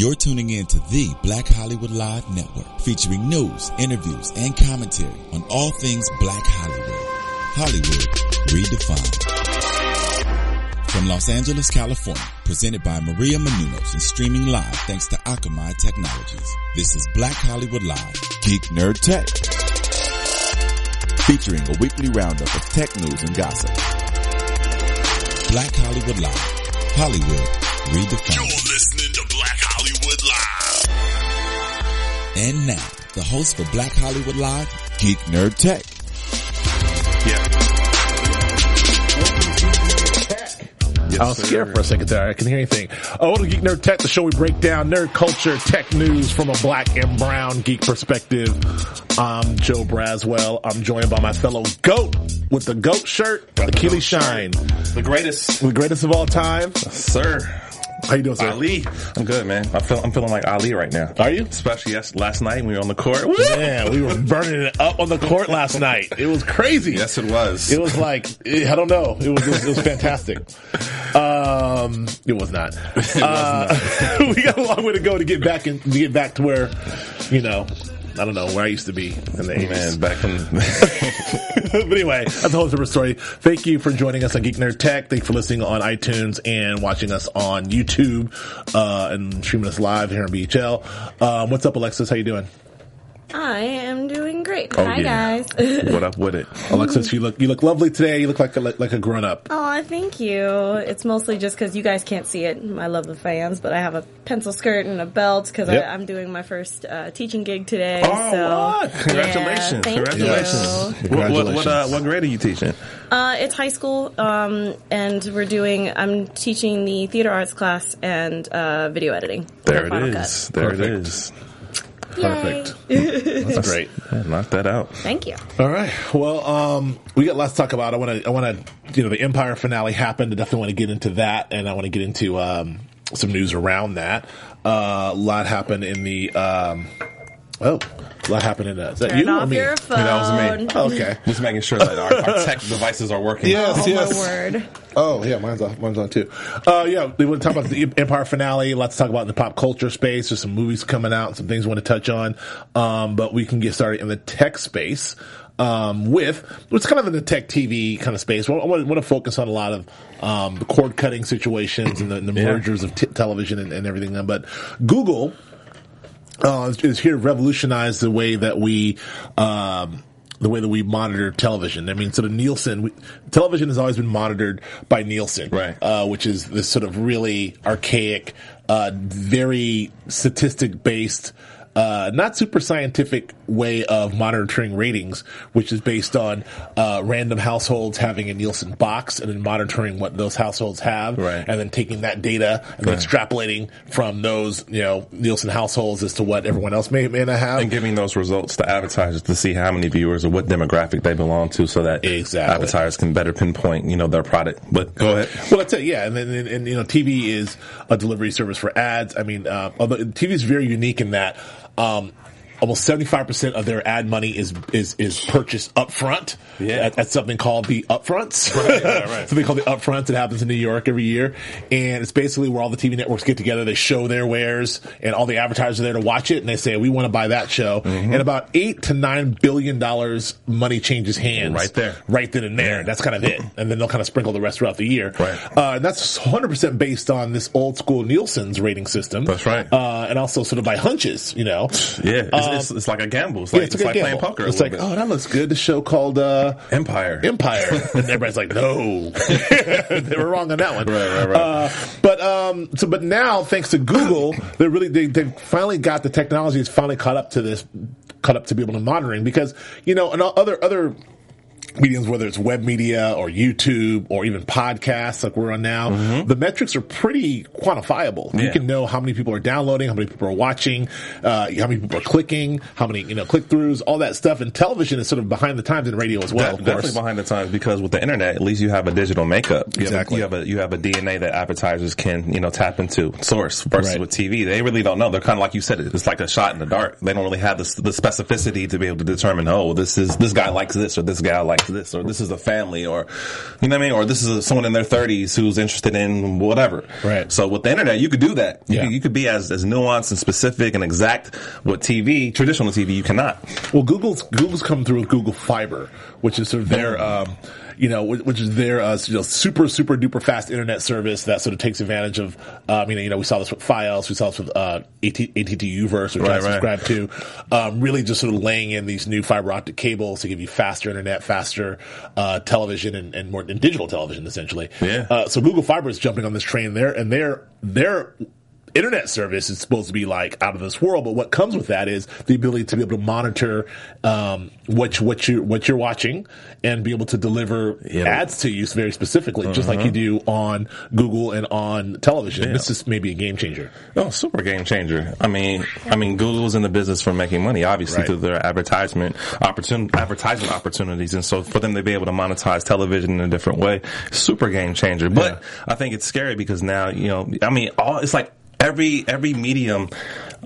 You're tuning in to the Black Hollywood Live Network, featuring news, interviews, and commentary on all things Black Hollywood. Hollywood redefined. From Los Angeles, California, presented by Maria Menounos and streaming live thanks to Akamai Technologies. This is Black Hollywood Live, Geek Nerd Tech. Featuring a weekly roundup of tech news and gossip. Black Hollywood Live, Hollywood redefined. You're listening to And now, the host for Black Hollywood Live, Geek Nerd Tech. I was scared for a second there. I couldn't hear anything. Oh, to Geek Nerd Tech, the show we break down nerd culture, tech news from a black and brown geek perspective. I'm Joe Braswell. I'm joined by my fellow GOAT with the GOAT shirt, Achilles Shine. The greatest, The greatest of all time. sir. How you doing, sir? Ali. I'm good, man. I feel, I'm feeling like Ali right now. Are you? Especially yes, last night when we were on the court. Man, we were burning it up on the court last night. It was crazy. Yes, it was. It was like I don't know. It was it was, it was fantastic. Um, it was not. Uh, we got a long way to go to get back and to get back to where, you know, I don't know where I used to be in the eighties. man, back from but anyway, that's a whole different story. Thank you for joining us on Geek Nerd Tech. Thank you for listening on iTunes and watching us on YouTube uh, and streaming us live here on BHL. Um, what's up, Alexis? How you doing? I am doing great. Oh, Hi yeah. guys. what up with it? Alexis, you look you look lovely today. You look like a, like a grown up. oh, thank you. It's mostly just because you guys can't see it. I love the fans, but I have a pencil skirt and a belt because Yep. I'm doing my first uh, teaching gig today. Oh, so what? Congratulations! Yeah, thank Congratulations! you. What, what, what, uh, what grade are you teaching? Uh, it's high school, um, and we're doing. I'm teaching the theater arts class and uh, video editing. There for it Final is. Cut. There Perfect. it is. Perfect. That's great. Yeah, knock that out. Thank you. All right. Well, um, we got lots to talk about. I want to, I want to, you know, the Empire finale happened. I definitely want to get into that, and I want to get into um, some news around that. Uh, a lot happened in the. Um, oh, a lot happened in that. Is that Turn you or off me? your phone. that was me. Oh, okay. Just making sure that our, our tech devices are working. Yes, Oh yes. my word. Oh yeah, mine's on. Mine's on too. Uh, yeah, we want to talk about the Empire finale. Lots to talk about in the pop culture space. There's some movies coming out, some things we want to touch on. Um, but we can get started in the tech space. Um, with what's kind of in the tech TV kind of space. I want, want to focus on a lot of um, the cord cutting situations and the, the Yeah. mergers of t- television and, and everything. But Google uh, is, is here to revolutionize the way that we, um, the way that we monitor television. I mean, sort of Nielsen, we, television has always been monitored by Nielsen, Right. Uh, which is this sort of really archaic, uh, very statistic based, uh, not super scientific way of monitoring ratings, which is based on uh, random households having a Nielsen box and then monitoring what those households have, Right. and then taking that data and Right. extrapolating from those, you know, Nielsen households as to what everyone else may, may not have. And giving those results to advertisers to see how many viewers or what demographic they belong to, so that Exactly. advertisers can better pinpoint, you know, their product. But go ahead. Well, that's it. Yeah, and then and, and, you know, TV is a delivery service for ads. I mean, uh, although TV is very unique in that. Um, Almost seventy five percent of their ad money is is is purchased upfront Yeah. at, at something called the upfronts. Right, right, right. something called the upfronts. It happens in New York every year, and it's basically where all the TV networks get together. They show their wares, and all the advertisers are there to watch it, and they say, "We want to buy that show." Mm-hmm. And about eight to nine billion dollars money changes hands Right there. right then and there. That's kind of it, and then they'll kind of sprinkle the rest throughout the year. Right. Uh, and that's 100% based on this old school Nielsen's rating system. That's right. Uh, and also sort of by hunches, you know. Yeah, Um, it's, it's like a gamble. It's yeah, like, it's, it's like playing poker. It's like, bit. oh, that looks good. The show called uh, Empire. Empire, and everybody's like, no, they were wrong on that one. Right, right, right. Uh, but um, so but now thanks to Google, they really they, they finally got the technology has finally caught up to this, caught up to be able to monitoring because you know and other other mediums, whether it's web media or YouTube or even podcasts like we're on now, the metrics are pretty quantifiable. You Mm-hmm. Can know how many people are downloading, how many people are watching, uh, how many people are clicking, how many, you know, click throughs, all that stuff. And television is sort of behind the times in radio as well, of definitely behind the times because with the internet, at least you have a digital makeup. You Exactly. Have a, you have a, you have a DNA that advertisers can you know tap into. Source versus Right. with TV, they really don't know. They're kind of like you said, it's like a shot in the dark. They don't really have the, the specificity to be able to determine. Oh, this is this guy likes this or this guy likes likes this, or this is a family, or you know what I mean, or this is a, someone in their 30s who's interested in whatever. Right. So with the internet, you could do that. You, Yeah. could, you could be as as nuanced and specific and exact. With TV, traditional TV, you cannot. Well, Google's Google's come through with Google Fiber, which is sort of their, um, you know, which, which is their uh, you know, super super duper fast internet service that sort of takes advantage of. Um, you know, you know, we saw this with Fios, we saw this with uh, AT, AT&T Uverse, which I Right, right. subscribe to. Um, really, just sort of laying in these new fiber optic cables to give you faster internet, faster uh, television, and, and more and digital television, essentially. Yeah. Uh, so Google Fiber is jumping on this train there, and their their internet service is supposed to be like out of this world. But what comes with that is the ability to be able to monitor um, what what you what you're watching and be able to deliver Yeah. ads to you very specifically, just like you do on Google and on television. Yeah. This is maybe a game changer. Oh, super game changer. I mean, I mean, Google's in the business for making money, obviously Right. through their advertisement opportun- advertisement opportunities, and so for them to be able to monetize television in a different way, super game changer. But I think it's scary because now, you know, I mean, all it's like every every medium.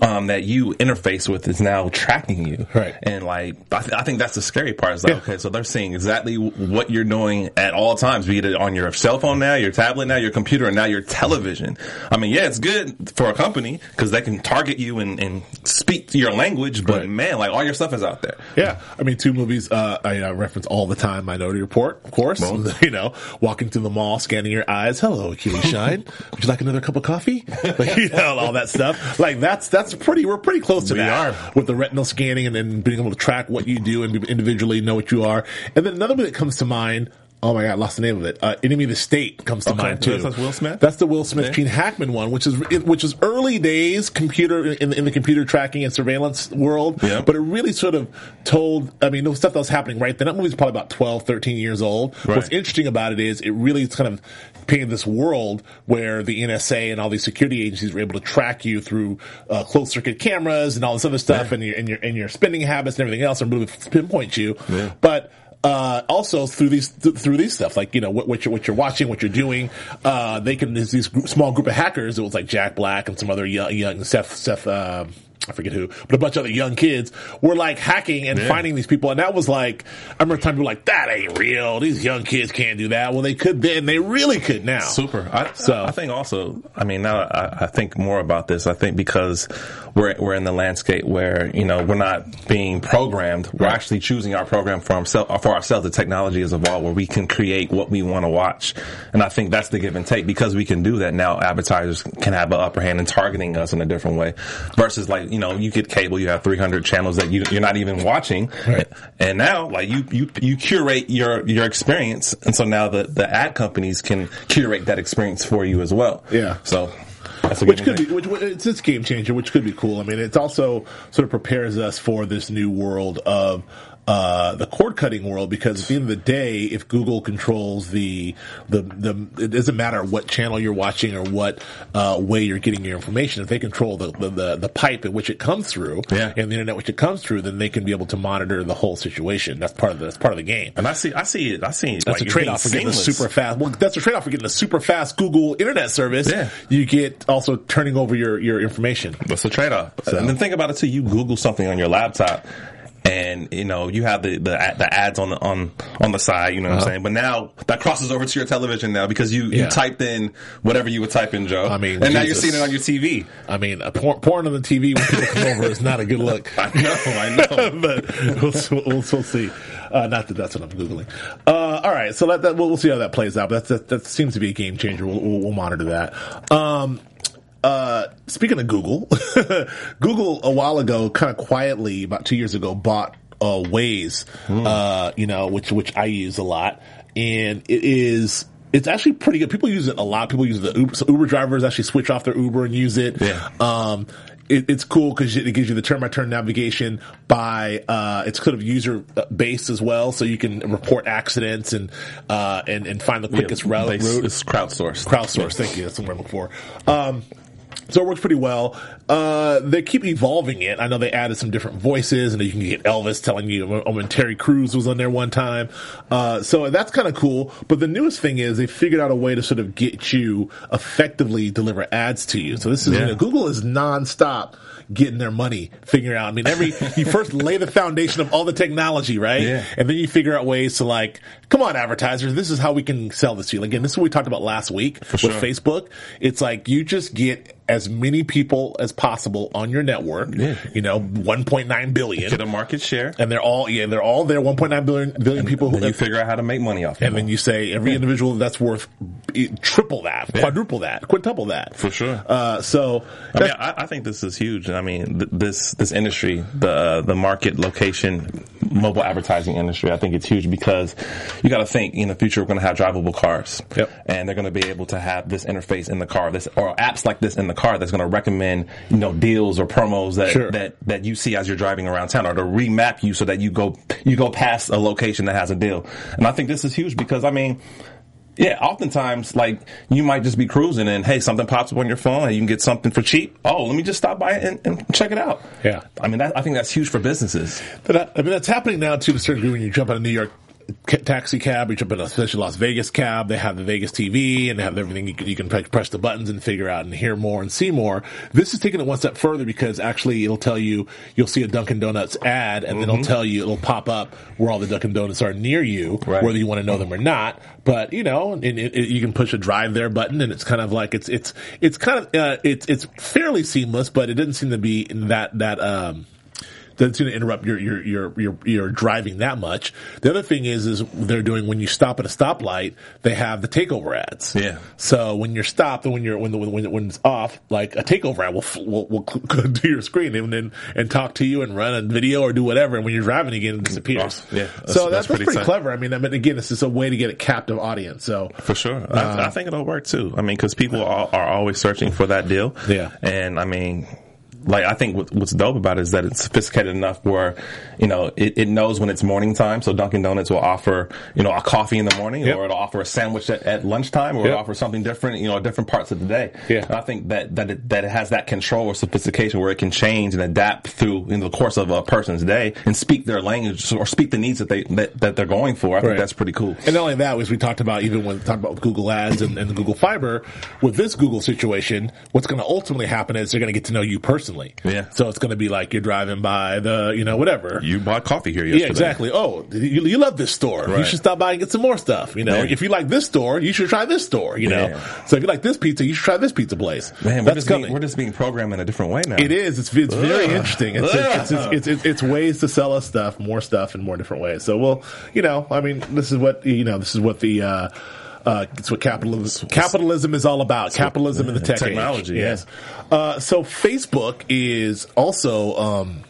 Um, that you interface with is now tracking you, Right. And like, I, th- I think that's the scary part. Is like, Yeah. okay, so they're seeing exactly what you're doing at all times, be it on your cell phone now, your tablet now, your computer, and now your television. I mean, yeah, it's good for a company because they can target you and, and speak to your language, but Right. man, like all your stuff is out there. Yeah, I mean, two movies uh, I uh, reference all the time. Minority Report, of course. you know, walking through the mall, scanning your eyes. Hello, Achilles Shine. Would you like another cup of coffee? Like, you know, all that stuff. Like that's that's pretty. We're pretty close to We that are. with the retinal scanning and, then being able to track what you do and individually know what you are. And then another one that comes to mind. Oh my God, I lost the name of it. Uh, Enemy of the State comes to Okay, mind too. that's Will Smith? That's the Will Smith, Okay. Gene Hackman one, which is which is early days computer in, in the computer tracking and surveillance world. Yeah. But it really sort of told, I mean, the stuff that was happening right then. That movie's probably about 12, 13 years old. Right. What's interesting about it is it really kind of painted this world where the NSA and all these security agencies were able to track you through uh, closed circuit cameras and all this other stuff and your and your and your spending habits and everything else and really pinpoint you. Yeah. But uh, also through these th- through these stuff, like you know what, what you're what you're watching, what you're doing, uh, they can there's these group, small group of hackers. It was like Jack Black and some other young, young Seth Seth. Uh, I forget who, but a bunch of other young kids were like hacking and Yeah. finding these people, and that was like I remember time people were like that ain't real. These young kids can't do that. Well, they could then. They really could now. Super. I, So- I think also, I mean, now I, I think more about this. I think because we're we're in the landscape where you know we're not being programmed. We're actually choosing our program for ourselves. For ourselves, the technology has evolved where we can create what we want to watch, and I think that's the give and take. Because we can do that now, advertisers can have an upper hand in targeting us in a different way. Versus like you know, you get cable, you have 300 channels that you, you're not even watching, Right. and now like you you you curate your your experience, and so now the the ad companies can curate that experience for you as well. Yeah. So which good could be which, which- it's it's game changer, which could be cool. I mean, it's also sort of prepares us for this new world of uh, the cord cutting world because at the end of the day, if Google controls the the the, it doesn't matter what channel you're watching or what uh, way you're getting your information. If they control the the, the, the pipe in which it comes through Yeah. and the internet which it comes through, then they can be able to monitor the whole situation. That's part of the, that's part of the game. And I see, I see it. I see it. That's like, a trade off for getting a seamless. super fast. Well, that's a trade off for getting a super fast Google internet service. Yeah. You get also turning over your, your information. That's the trade off. So- And then think about it too. You Google something on your laptop. And you know you have the, the the ads on the on on the side, you know what I'm saying. But now that crosses over to your television now because you, Uh-huh. Yeah. you typed in whatever you would type in, Joe. I mean, and now you're seeing it on your TV. I mean, a porn, porn on the TV when people come over is not a good look. I know, I know. but we'll, we'll, we'll see. Uh, not that that's what I'm googling. Uh, all right, so that, that we'll, we'll see how that plays out. But that's, that, that seems to be a game changer. We'll, we'll, we'll monitor that. Um, uh, speaking of Google, Google a while ago, kind of quietly, about two years ago, bought uh, Waze, uh, you know, which which I use a lot, and it is. It's actually pretty good. People use it a lot. People use the Uber. So Uber drivers actually switch off their Uber and use it. Yeah. Um, it, it's cool because it gives you the turn by turn navigation by uh, it's kind of user based as well, so you can report accidents and uh, and and find the quickest route. They- route It's crowdsourced. crowdsourced. Thank you. That's what I'm looking for. Um, So it works pretty well. Uh, they keep evolving it. I know they added some different voices, and you can get Elvis telling you oh, when Terry Crews was on there one time. Uh, so that's kind of cool. But the newest thing is they figured out a way to sort of get you effectively deliver ads to you. So this is you know, Google is nonstop getting their money, figuring out. I mean, every you first lay the foundation of all the technology, right? Yeah. And then you figure out ways to like, come on, advertisers, this is how we can sell this to you. Again, this is what we talked about last week with sure. Facebook. It's like you just get as many people as possible on your network. Yeah. You know, 1.9 billion. Get a market share, and they're all, yeah, they're all there, 1.9 billion, billion people who, and you figure out how to make money off. of and them. then you say every individual that's worth triple that, quadruple that, quintuple that. For sure. Uh, so, I mean, I, I think this is huge. I mean, th- this this industry, the uh, the market location, mobile advertising industry, I think it's huge because you got to think in the future we're going to have drivable cars, Yep. and they're going to be able to have this interface in the car, this or apps like this in the car that's going to recommend you know deals or promos that Sure. that that you see as you're driving around town, or to remap you so that you go you go past a location that has a deal. And I think this is huge because I mean. Yeah, oftentimes, like you might just be cruising and hey, something pops up on your phone and you can get something for cheap. Oh, let me just stop by and, and check it out. Yeah. I mean, that, I think that's huge for businesses. But I, I mean, that's happening now to a certain degree when you jump on a New York taxi cab, you jump in a special Las Vegas cab. They have the Vegas TV and they have everything. You can, you can press the buttons and figure out and hear more and see more. This is taking it one step further because actually it'll tell you you'll see a Dunkin' Donuts ad and then it'll tell you it'll pop up where all the Dunkin' Donuts are near you, Right. whether you want to know them or not. But you know, and it, it, you can push a drive there button, and it's kind of like it's it's it's kind of uh, it's it's fairly seamless, but it doesn't seem to be that that um doesn't seem to interrupt your your your your your driving that much. The other thing is is they're doing when you stop at a stoplight, they have the takeover ads. Yeah. So when you're stopped and when you're when the when, when it's off, like a takeover ad will will, will cl- to your screen and then and talk to you and run a video or do whatever. And when you're driving again, it disappears. Awesome. Yeah, that's- so that's, that's that's pretty pretty, clever. I mean, I mean, again, it's just a way to get a captive audience. So For sure. I, I um, think it'll work too. I mean, because people are, are always searching for that deal. Yeah. And I mean, like, I think what, what's dope about it is that it's sophisticated enough where, you know, it, it knows when it's morning time. So Dunkin' Donuts will offer, you know, a coffee in the morning Yep. or it'll offer a sandwich at, at lunchtime or Yep. it'll offer something different, you know, at different parts of the day. Yeah. And I think that, that it, that it has that control or sophistication where it can change and adapt through in the course of a person's day and speak their language or speak the needs that they, that, that they're going for. I think that's pretty cool. And not only that, as we talked about, even when we talked about Google Ads and, and the Google Fiber, with this Google situation, what's going to ultimately happen is they're going to get to know you personally. Yeah. So it's going to be like you're driving by the, you know, whatever. You bought coffee here yesterday. yeah, exactly. Oh, you, you love this store. You should stop by and get some more stuff. You know, Yeah. if you like this store, you should try this store. You know, Yeah. so if you like this pizza, you should try this pizza place. Man, we're That's just, coming. being, we're just being programmed in a different way now. It is. It's, it's very interesting. It's, it's, it's, it's, it's, it's ways to sell us stuff, more stuff in more different ways. So, well, you know, I mean, this is what, you know, this is what the, uh, uh, it's what capitalism, capitalism is all about. Capitalism and the tech age. Technology, Yes. Uh, so Facebook is also, um,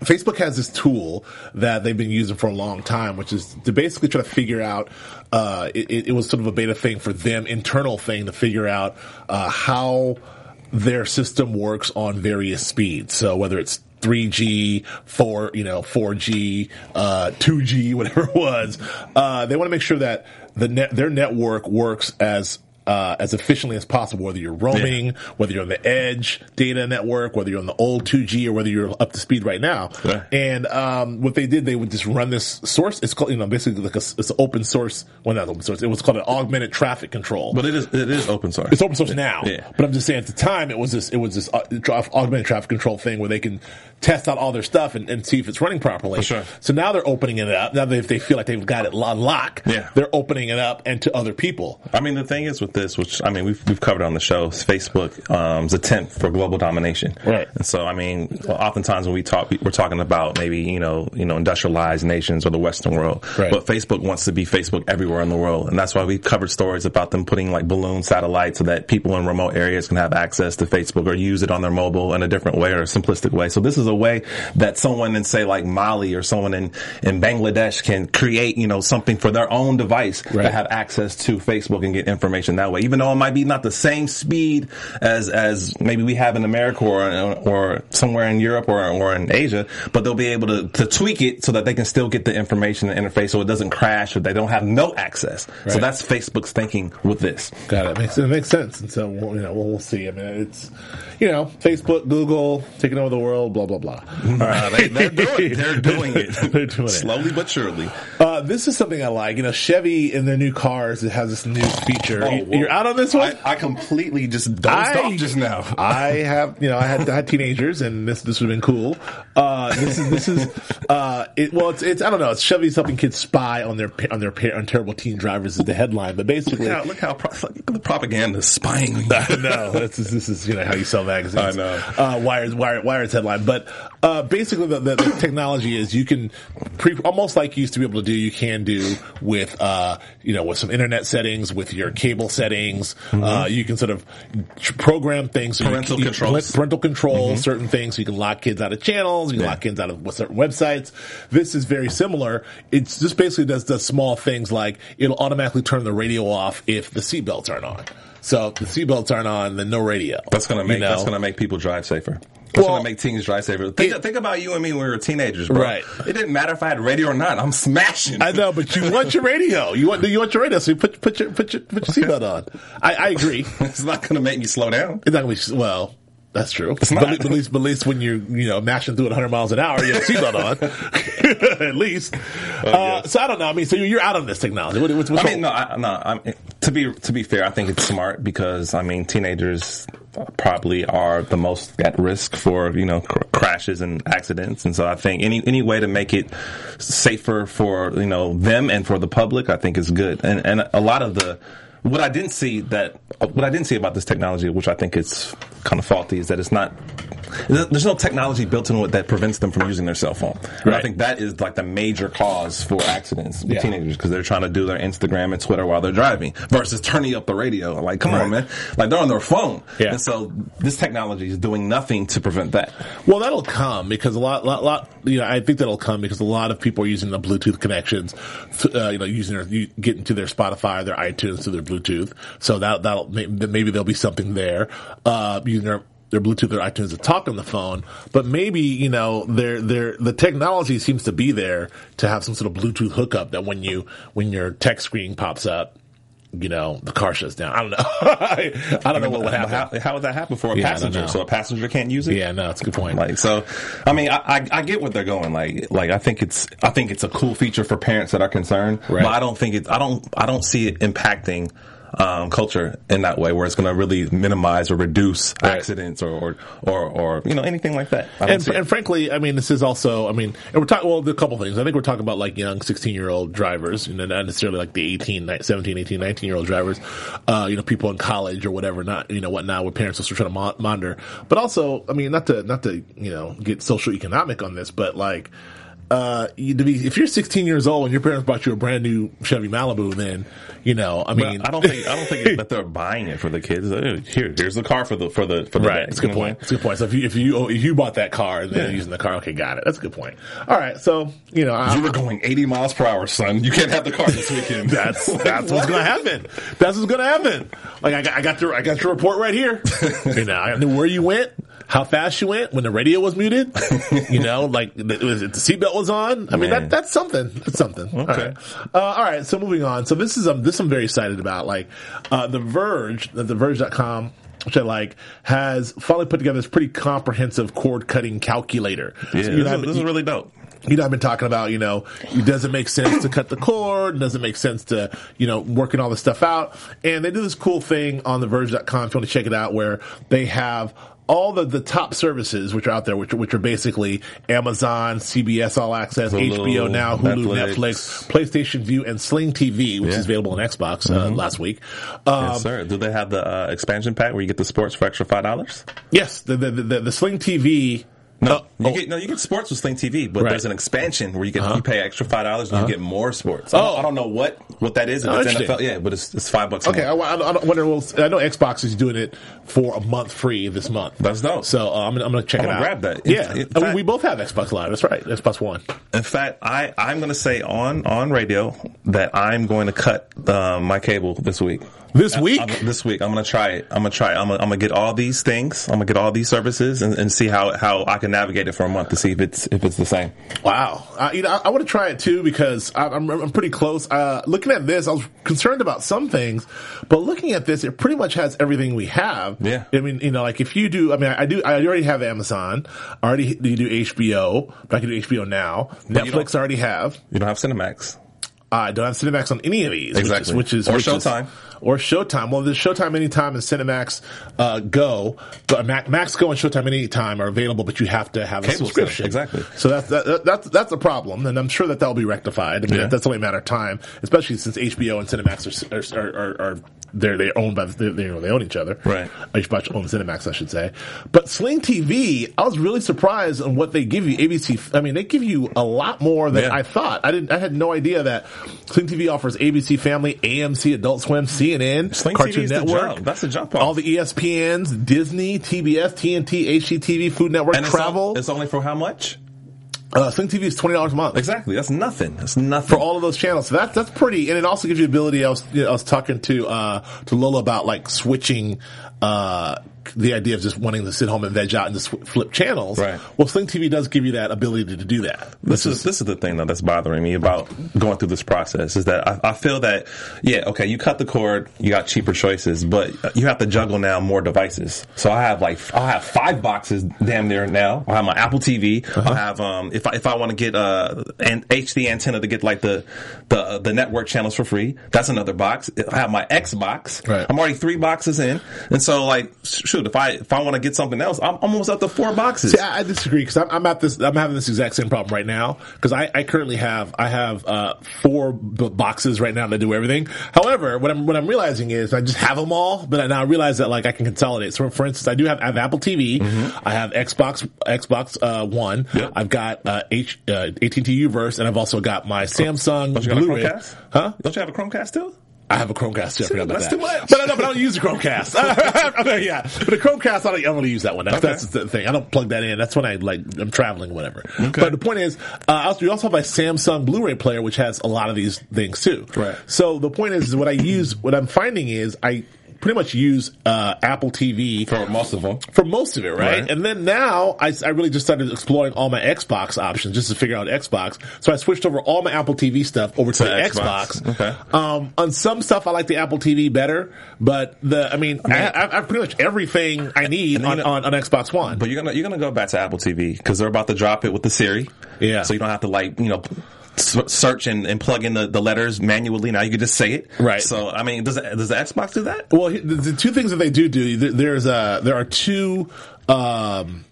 Facebook has this tool that they've been using for a long time, which is to basically try to figure out. Uh, it, it was sort of a beta thing for them, internal thing to figure out uh, how their system works on various speeds. So whether it's 3G, 4, you know, 4G, uh, 2G, whatever it was, uh, they want to make sure that the net, their network works as uh, as efficiently as possible, whether you're roaming, whether you're on the edge data network, whether you're on the old 2G or whether you're up to speed right now. Yeah. And um, what they did, they would just run this source. It's called, you know, basically like a, it's open source. Well, not open source. It was called an augmented traffic control. But it is it is open source. It's open source now, Yeah. but I'm just saying at the time it was this it was this uh, augmented traffic control thing where they can test out all their stuff and, and see if it's running properly. For sure. So now they're opening it up. Now they, if they feel like they've got it on lock, Yeah. they're opening it up and to other people. I mean, the thing is with this, which I mean, we've we've covered on the show, Facebook's Facebook um, is a tent for global domination. Right. And so, I mean, oftentimes when we talk, we're talking about maybe you know you know industrialized nations or the Western world. Right. But Facebook wants to be Facebook everywhere in the world, and that's why we've covered stories about them putting like balloon satellites so that people in remote areas can have access to Facebook or use it on their mobile in a different way or a simplistic way. So this is a way that someone in say like Mali or someone in in Bangladesh can create you know something for their own device Right. to have access to Facebook and get information that that way, even though it might be not the same speed as as maybe we have in America or or somewhere in Europe or or in Asia, but they'll be able to, to tweak it so that they can still get the information and interface so it doesn't crash or they don't have no access. So that's Facebook's thinking with this. Got it. Makes it makes sense. And so we'll, you know we'll, we'll see. I mean, it's you know Facebook, Google taking over the world. Blah blah blah. Uh, they, they're doing they're doing it They're doing it. slowly but surely. Uh, this is something I like. You know, Chevy in their new cars it has this new feature. Oh, you, you're out on this one. I, I completely just dozed off just now. I have, you know, I had, I had teenagers, and this this would have been cool. Uh, this is this is, uh, it, well, it's it's I don't know. It's Chevy's helping kids spy on their on their on terrible teen drivers is the headline, but basically. Look how, look how pro- look at the propaganda is spying no, this is this is you know how you sell magazines. I know. Uh, Wired's Wired, Wired's headline, but uh, basically the, the, the technology is you can pre, almost like you used to be able to do. You can do with uh, you know with some internet settings, with your cable settings. Uh, you can sort of program things. So you- Parental you, controls. Parental control certain things. So you can lock kids out of channels. You can Yeah. lock kids out of certain websites. This is very similar. It's just basically does does small things like it'll automatically turn the radio off if the seatbelts aren't on. So if the seatbelts aren't on, then no radio. That's gonna make You know? that's gonna make people drive safer. That's Well, gonna make teens drive safer. Think, it- think about you and me when we were teenagers, bro. Right. It didn't matter if I had radio or not. I'm smashing. I know, but you want your radio. You want you want your radio, so you put put your put your put your seatbelt on. I, I agree. it's not gonna make me slow down. It's not gonna be well. That's true. not. But, at least, but at least when you're, you know, mashing through at 100 miles an hour, you have a seatbelt on. at least. uh, so I don't know. I mean, so you're out on this technology. What, what's, what's I mean, no, I, no. I'm, to be to be fair, I think it's smart because I mean, teenagers probably are the most at risk for you know cr- crashes and accidents, and so I think any any way to make it safer for you know them and for the public, I think is good. And and a lot of the what I didn't see that what I didn't see about this technology, which I think is kind of faulty, is that it's not. There's no technology built into it that prevents them from using their cell phone. And I think that is like the major cause for accidents with Yeah. teenagers because they're trying to do their Instagram and Twitter while they're driving versus turning up the radio. Like, come on, man! Like they're on their phone. Yeah. And so this technology is doing nothing to prevent that. Well, that'll come because a lot, lot, lot. You know, I think that'll come because a lot of people are using the Bluetooth connections. To, uh, you know, using their getting to their Spotify, their iTunes through their Bluetooth. So that that'll maybe there'll be something there. Uh, using their their Bluetooth or iTunes to talk on the phone, but maybe you know their their the technology seems to be there to have some sort of Bluetooth hookup that when you when your text screen pops up, you know the car shuts down. I don't know. I, I don't know what would How, happen. how would that happen for a Yeah, passenger? So a passenger can't use it. Yeah, no, it's a good point. Like so, I mean, I, I, I get what they're going. Like, like I think it's I think it's a cool feature for parents that are concerned. Right. But I don't think it's, I don't. I don't see it impacting. Um, culture in that way, where it's going to really minimize or reduce Right. accidents or, or or or you know anything like that. And, and frankly, I mean, this is also, I mean, and we're talking, well, a couple things. I think we're talking about like young 16 year old drivers, you know, not necessarily like the 18, 17, 18, 19 year old drivers, uh, you know, people in college or whatever, not, you know, whatnot, where parents are still trying to monitor. But also, I mean, not to, not to, you know, get social economic on this, but like, uh, you, to be, if you're 16 years old and your parents bought you a brand new Chevy Malibu, then, you know, I But mean, I don't think I don't think that they're buying it for the kids. Uh, Here, here's the car for the for the for the Right, day. that's a good You know what I point. That's a good point. So if you if you if you bought that car and then Yeah. using the car, okay, got it. That's a good point. All right, so you know, I? You were going 80 miles per hour, son. You can't have the car this weekend. That's Like, that's what's gonna happen. That's what's gonna happen. Like I got, I got your I got your report right here. you know, I knew where you went, how fast you went, when the radio was muted. You know, like the, was the seatbelt was on. I mean, that that's something. That's something. Okay. right. Uh, all right. So moving on. So this is um this I'm very excited about. Like uh, the Verge, the, the Verge.com. Which I like has finally put together this pretty comprehensive cord cutting calculator. Yeah, So, this, you know, is, this is really dope. you know, I've been talking about, you know, it doesn't make sense to cut the cord, it doesn't make sense to, you know, working all this stuff out. And they do this cool thing on the verge.com if you want to check it out where they have all the, the top services which are out there, which, which are basically Amazon, CBS All Access, Hulu, HBO Now, Hulu, Netflix. Netflix, PlayStation Vue, and Sling TV, which Yeah. is available on Xbox uh, last week. Um, Yes, sir. Do they have the uh, expansion pack where you get the sports for extra five dollars? yes, the, the, the, the Sling TV. No, you oh. get no. You get sports with Sling TV, but Right. there's an expansion where you get you pay extra five dollars and you get more sports. I, don't, Oh. I don't know what what that is. If Oh, it's. NFL, yeah, but it's, it's five bucks. Okay, I. I, I wonder. Well, I know Xbox is doing it for a month free this month. That's dope. So uh, I'm, gonna- I'm going to check I'm it gonna out. grab that. Yeah, in fact- we both have Xbox Live. That's right, Xbox One. In fact, I I'm going to say on on radio that I'm going to cut uh, my cable this week This week? I'm- this week, I'm gonna try it. I'm gonna try it. I'm gonna, I'm gonna get all these things. I'm gonna get all these services and, and see how, how I can navigate it for a month to see if it's if it's the same. Wow. Uh, you know, I, I want to try it too because I, I'm, I'm pretty close. Uh, looking at this, I was concerned about some things, but looking at this, it pretty much has everything we have. Yeah. I mean, you know, like if you do, I mean, I, I do, I already have Amazon. I already do HBO, but I can do HBO now. you Netflix I already have. You don't have Cinemax. I don't have Cinemax on any of these. Exactly. Which is, Or which is, which is- Showtime. or Showtime. Well, there's Showtime Anytime and Cinemax uh, Go, but Mac, Max Go and Showtime Anytime are available, but you have to have a Cable subscription. exactly. So that's that, that- that's that's a problem, and I'm sure that that'll be rectified. I mean, Yeah. that's only a matter of time, especially since HBO and Cinemax are are are, are they're they're owned by they, they, you know they own each other. Right. HBO owns Cinemax, I should say. But Sling TV, I was really surprised on what they give you. ABC, I mean, they give you a lot more than Yeah. I thought. I didn't. I had no idea that Sling TV offers ABC Family, AMC, Adult Swim, CNN, Sling Cartoon the Network. jump. That's the jump off. All the ESPNs, Disney, TBS, TNT, HGTV, Food Network, And it's, Travel. on- it's only for how much? Uh, Sling TV is twenty dollars a month. Exactly. That's nothing. That's nothing. for all of those channels. So that's that's pretty, and it also gives you the ability. I was you know, I was talking to uh to Lola about like switching uh the idea of just wanting to sit home and veg out and just flip channels. Right. Well, Sling TV does give you that ability to do that. This is this is the thing though that's bothering me about going through this process is that I, I feel that yeah okay you cut the cord you got cheaper choices but you have to juggle now more devices so I have like I have five boxes damn near now I have my Apple TV Uh-huh. I have um if I, if I want to get uh an HD antenna to get like the the the network channels for free that's another box I have my Xbox Right. I'm already three boxes in and so like shoot if I if I want to get something else I'm almost up to four boxes See, I, I disagree because I'm, I'm at this. I'm having this exact same problem right now because I, I currently have I have uh, four b- boxes right now that do everything. However, what I'm what I'm realizing is I just have them all, but I now realize that like I can consolidate. So, for instance, I do have, I have Apple TV, I have Xbox Xbox uh, One, Mm-hmm. Yep. I've got uh, H uh, AT&T Uverse, and I've also got my Samsung don't you Blu-ray. Huh? don't you have a Chromecast too I have a Chromecast. Too. I forgot about That's that. too much. But I, know, but I don't use a Chromecast. Okay, yeah, but a Chromecast, I don't, I don't really use that one. That's, Okay. that's the thing. I don't plug that in. That's when I like I'm traveling, or whatever. But the point is, uh, also, we also have a Samsung Blu-ray player, which has a lot of these things too. Right. So the point is, is what I use. What I'm finding is I pretty much use uh, Apple TV for most of them for most of it, right? Right. And then now I, I really just started exploring all my Xbox options just to figure out Xbox. So I switched over all my Apple TV stuff over to, the Xbox. Xbox. Okay. Um, on some stuff I like the Apple TV better, but the I mean I, I, I have pretty much everything I need on, on, on Xbox One. But you're gonna you're gonna go back to Apple TV because they're about to drop it with the Siri. Yeah. So you don't have to like you know search and, and plug in the, the letters manually. Now you can just say it. Right. So I mean, does the- does the Xbox do that? Well, the, the two things that they do do there's uh there are two um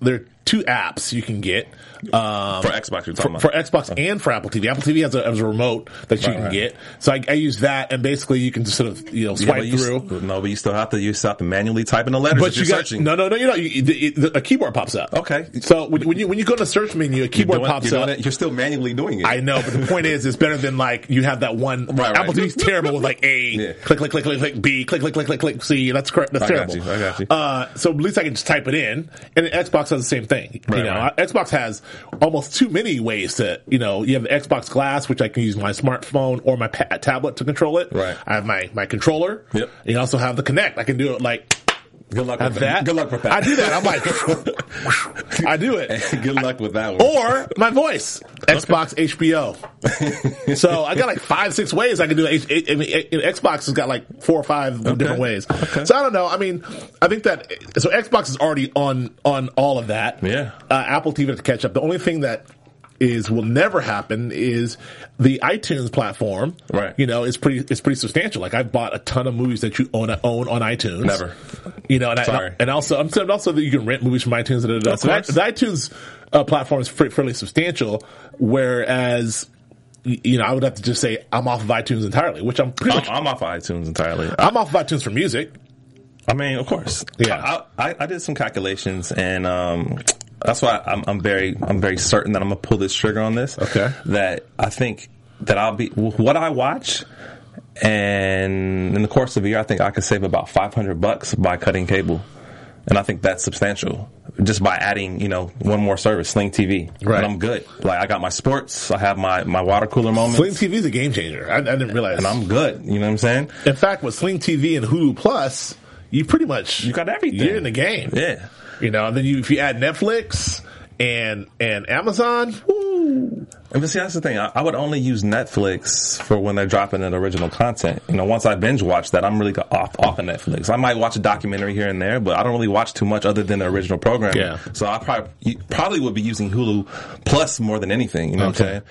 there are two apps you can get um, For Xbox, you're talking for, about. for Xbox and for Apple TV. Apple TV has a, has a remote that you Right, can right. get, so I, I use that, and basically you can just sort of you know swipe but you through. s- no, but you still have to you still have to manually type in the letters. But if you you're got searching. no, no, no. You know, you, the, the, a keyboard pops up. Okay. So when, when you when you go to the search menu, a keyboard doing- pops you're up. it- You're still manually doing it. I know, but the point is, it's better than like you have that one. Right, right. Apple TV's terrible with like A, Yeah. click, click, click, click, click, B, click, click, click, click, click, C. That's correct. That's I got terrible. you, I got you. Uh, so at least I can just type it in, and Xbox does the same thing. Right, you know, right. Xbox has almost too many ways to, you know, you have the Xbox Glass, which I can use my smartphone or my pa- tablet to control it. Right. I have my my controller. Yep. And you also have the Kinect. I can do it like. Good luck with that. Good luck with that. I do that. I'm like, I do it. Good luck with that one. Or my voice, Xbox HBO. so I got like five, six ways I can do it. I mean, Xbox has got like four or five different ways. So I don't know. I mean, I think that so Xbox is already on on all of that. Yeah. Uh, Apple TV has to catch up. The only thing that is will never happen is the iTunes platform. Right. You know, it's pretty it's pretty substantial. Like I've bought a ton of movies that you own own on iTunes. Never. You know, and, I, and also I'm saying also that you can rent movies from iTunes. Da, da, da. So the iTunes uh, platform is pretty, fairly substantial, whereas you know I would have to just say I'm off of iTunes entirely, which I'm pretty much. I'm, I'm off of iTunes entirely. I'm off of iTunes for music. I mean, of course. Yeah. I, I, I did some calculations, and um, that's why I'm, I'm very I'm very certain that I'm gonna pull this trigger on this. Okay. That I think that I'll be what I watch, and in the course of a year, I think I could save about 500 bucks by cutting cable. and I think that's substantial. Just by adding, you know, one more service, Sling TV, Right. and I'm good. Like I got my sports, I have my my water cooler moments, Sling TV is a game changer. I, I didn't realize. and I'm good. You know what I'm saying? in fact, with Sling TV and Hulu Plus, you pretty much You got everything. You're in the game. Yeah. You know, and then you if you add Netflix and and Amazon, woo, but see, that's the thing. I, I would only use Netflix for when they're dropping an original content. You know, once I binge watch that, I'm really off off of Netflix. I might watch a documentary here and there, but I don't really watch too much other than the original programming. Yeah. So I probably probably would be using Hulu Plus more than anything. You know what I'm saying?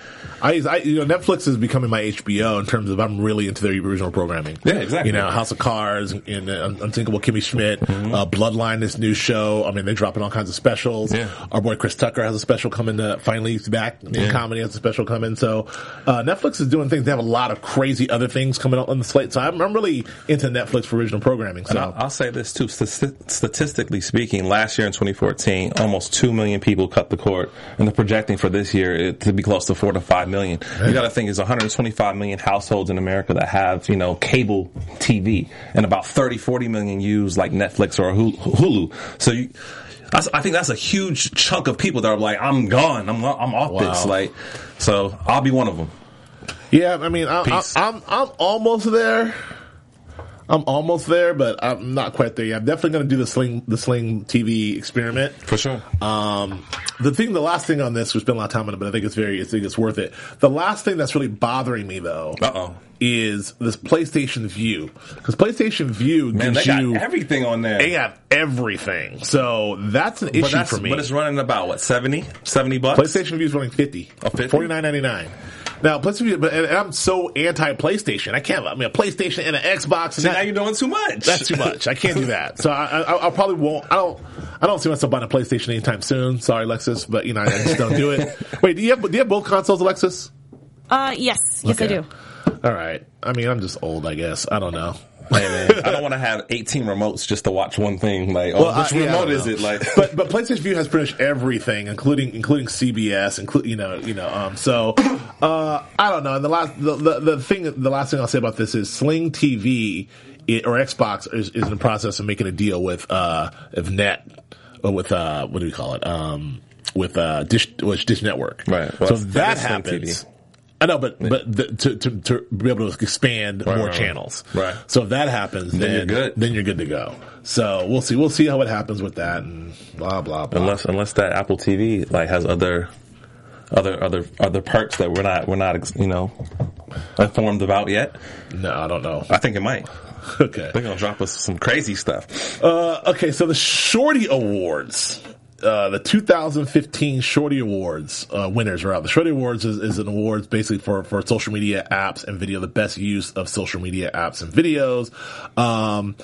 I, use- I you know Netflix is becoming my HBO in terms of I'm really into their original programming. Yeah, exactly. You know, House of Cards and uh, Unthinkable Kimmy Schmidt, uh, Bloodline, this new show. I mean, they're dropping all kinds of specials. Mm-hmm. Yeah. Our boy Chris Tucker has a special coming. To, finally, he's back in Yeah. comedy. Special coming. So uh, Netflix is doing things. They have a lot of crazy other things coming out on the slate. So I'm, I'm really into Netflix for original programming. So I'll, I'll say this too. Statistically speaking, last year in 2014, almost two million people cut the cord, and they're projecting for this year to be close to four to five million. You got to think there's 125 million households in America that have you know cable TV, and about 30, 40 million use like Netflix or. Hulu. So you. That's- I think that's a huge chunk of people that are like, I'm gone, I'm I'm off Wow. this. Like, so I'll be one of them. Yeah, I mean, I, I, I'm I'm almost there. I'm almost there, but I'm not quite there yet. I'm definitely going to do the sling the sling TV experiment. For sure. Um, the thing, the last thing on this, we spent a lot of time on it, but I think it's very, I think it's worth it. The last thing that's really bothering me though, Uh-oh. Is this PlayStation Vue because PlayStation Vue Man, gives they got you everything on there. they got everything. So that's an issue that's for me. but it's running about what 70, 70 bucks. PlayStation Vue is running fifty. Oh, 50? Forty nine ninety nine. Now, PlayStation but and I'm so anti PlayStation. I can't. I mean, a PlayStation and an Xbox. And See, that- now you're doing too much. that's too much. I can't do that. So I, I, I probably won't. I don't. I don't see myself buying a PlayStation anytime soon. Sorry, Alexis, but you know I just don't do it. Wait, do you have do you have both consoles, Alexis? Uh, yes, yes, I do. All right. I mean, I'm just old. I guess. I don't know. Hey man, I don't want to have 18 remotes just to watch one thing. Like, oh, Well, which I- remote don't is it? Like, but but PlayStation Vue has pretty much everything, including including CBS, include you know you know. Um, so uh, I don't know. And the last the, the the thing the last thing I'll say about this is Sling TV it, or Xbox is, is in the process of making a deal with uh of Net or with uh what do we call it um with uh Dish which Dish Network Right. Well, so that that is Sling happens. TV. I know, but but the, to, to to be able to expand Right, more right, channels, Right. So if that happens, then, you're good. Then you're good to go. So we'll see. We'll see how it happens with that, and blah blah blah. unless unless that Apple TV like has other other other other perks that we're not we're not you know informed about yet. no, I don't know. I think it might. Okay. They're gonna drop us some crazy stuff. Uh, okay. So the Shorty Awards. Uh, the 2015 Shorty Awards uh, winners are out. The Shorty Awards is, is an awards basically for, for social media apps and video, the best use of social media apps and videos. Um,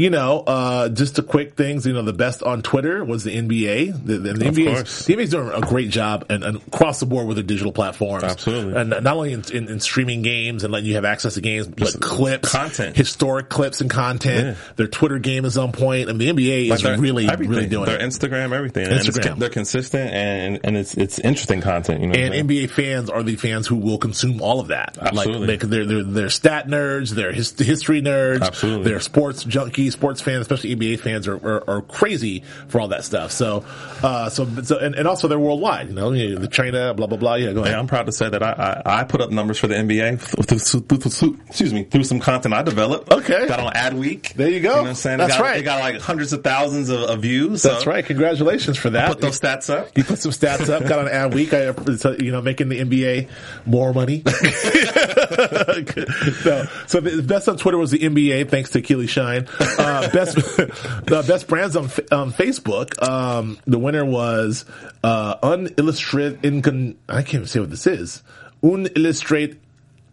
you know, uh, just the quick things. You know, the best on Twitter was the NBA. The, the, the Of NBA, the NBA is doing a great job and, and across the board with their digital platforms. Absolutely. and not only in, in, in streaming games and letting you have access to games, but clips, content. historic clips and content. Their Twitter game is on point. point, and the NBA is Like, they're- really, everything. really doing it. their it. Instagram, everything. Instagram. they're consistent and and it's it's interesting content. You know, And? NBA fans are the fans who will consume all of that. Absolutely. Like they, they're, they're they're stat nerds, they're his, history nerds, Absolutely. they're sports junkies, sports fans, especially NBA fans are, are, are crazy for all that stuff. So, uh, so, so and, and also they're worldwide. You know, you know, the China, blah blah blah. Yeah, go ahead. Yeah, I'm proud to say that I, I, I put up numbers for the NBA through, through, through, through- excuse me through some content I developed. Okay. got on Ad Week. There you go. You know what I'm saying? That's it got, right. It got like hundreds of thousands of, of views. That's so right. Congratulations for that. Put those stats up. You put some stats up, got on ad week, I, you know, making the NBA more money. so, so the best on Twitter was the NBA, thanks to Keely Shine. Uh, best, the best brands on, Fa- on Facebook. Um, the winner was, uh, unillustrated incon, I can't even say what this is. Unillustrate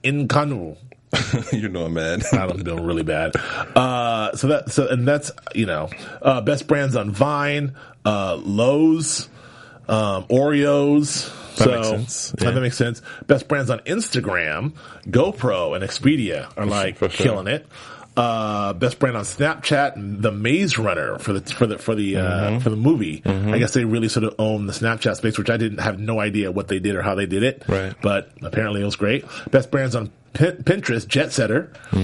inconu. you know, man. I'm doing really bad. Uh, so that, so, and that's, you know, uh, best brands on Vine, uh, Lowe's, um, Oreos. That so makes sense. uh, Yeah. that makes sense. Best brands on Instagram, GoPro and Expedia are like sure. killing it. Uh, best brand on Snapchat, the Maze Runner for the for the for the uh, Mm-hmm. for the movie. I guess they really sort of own the Snapchat space, which I didn't have no idea what they did or how they did it. Right. But apparently it was great. Best brands on Pinterest, Jet Setter, uh,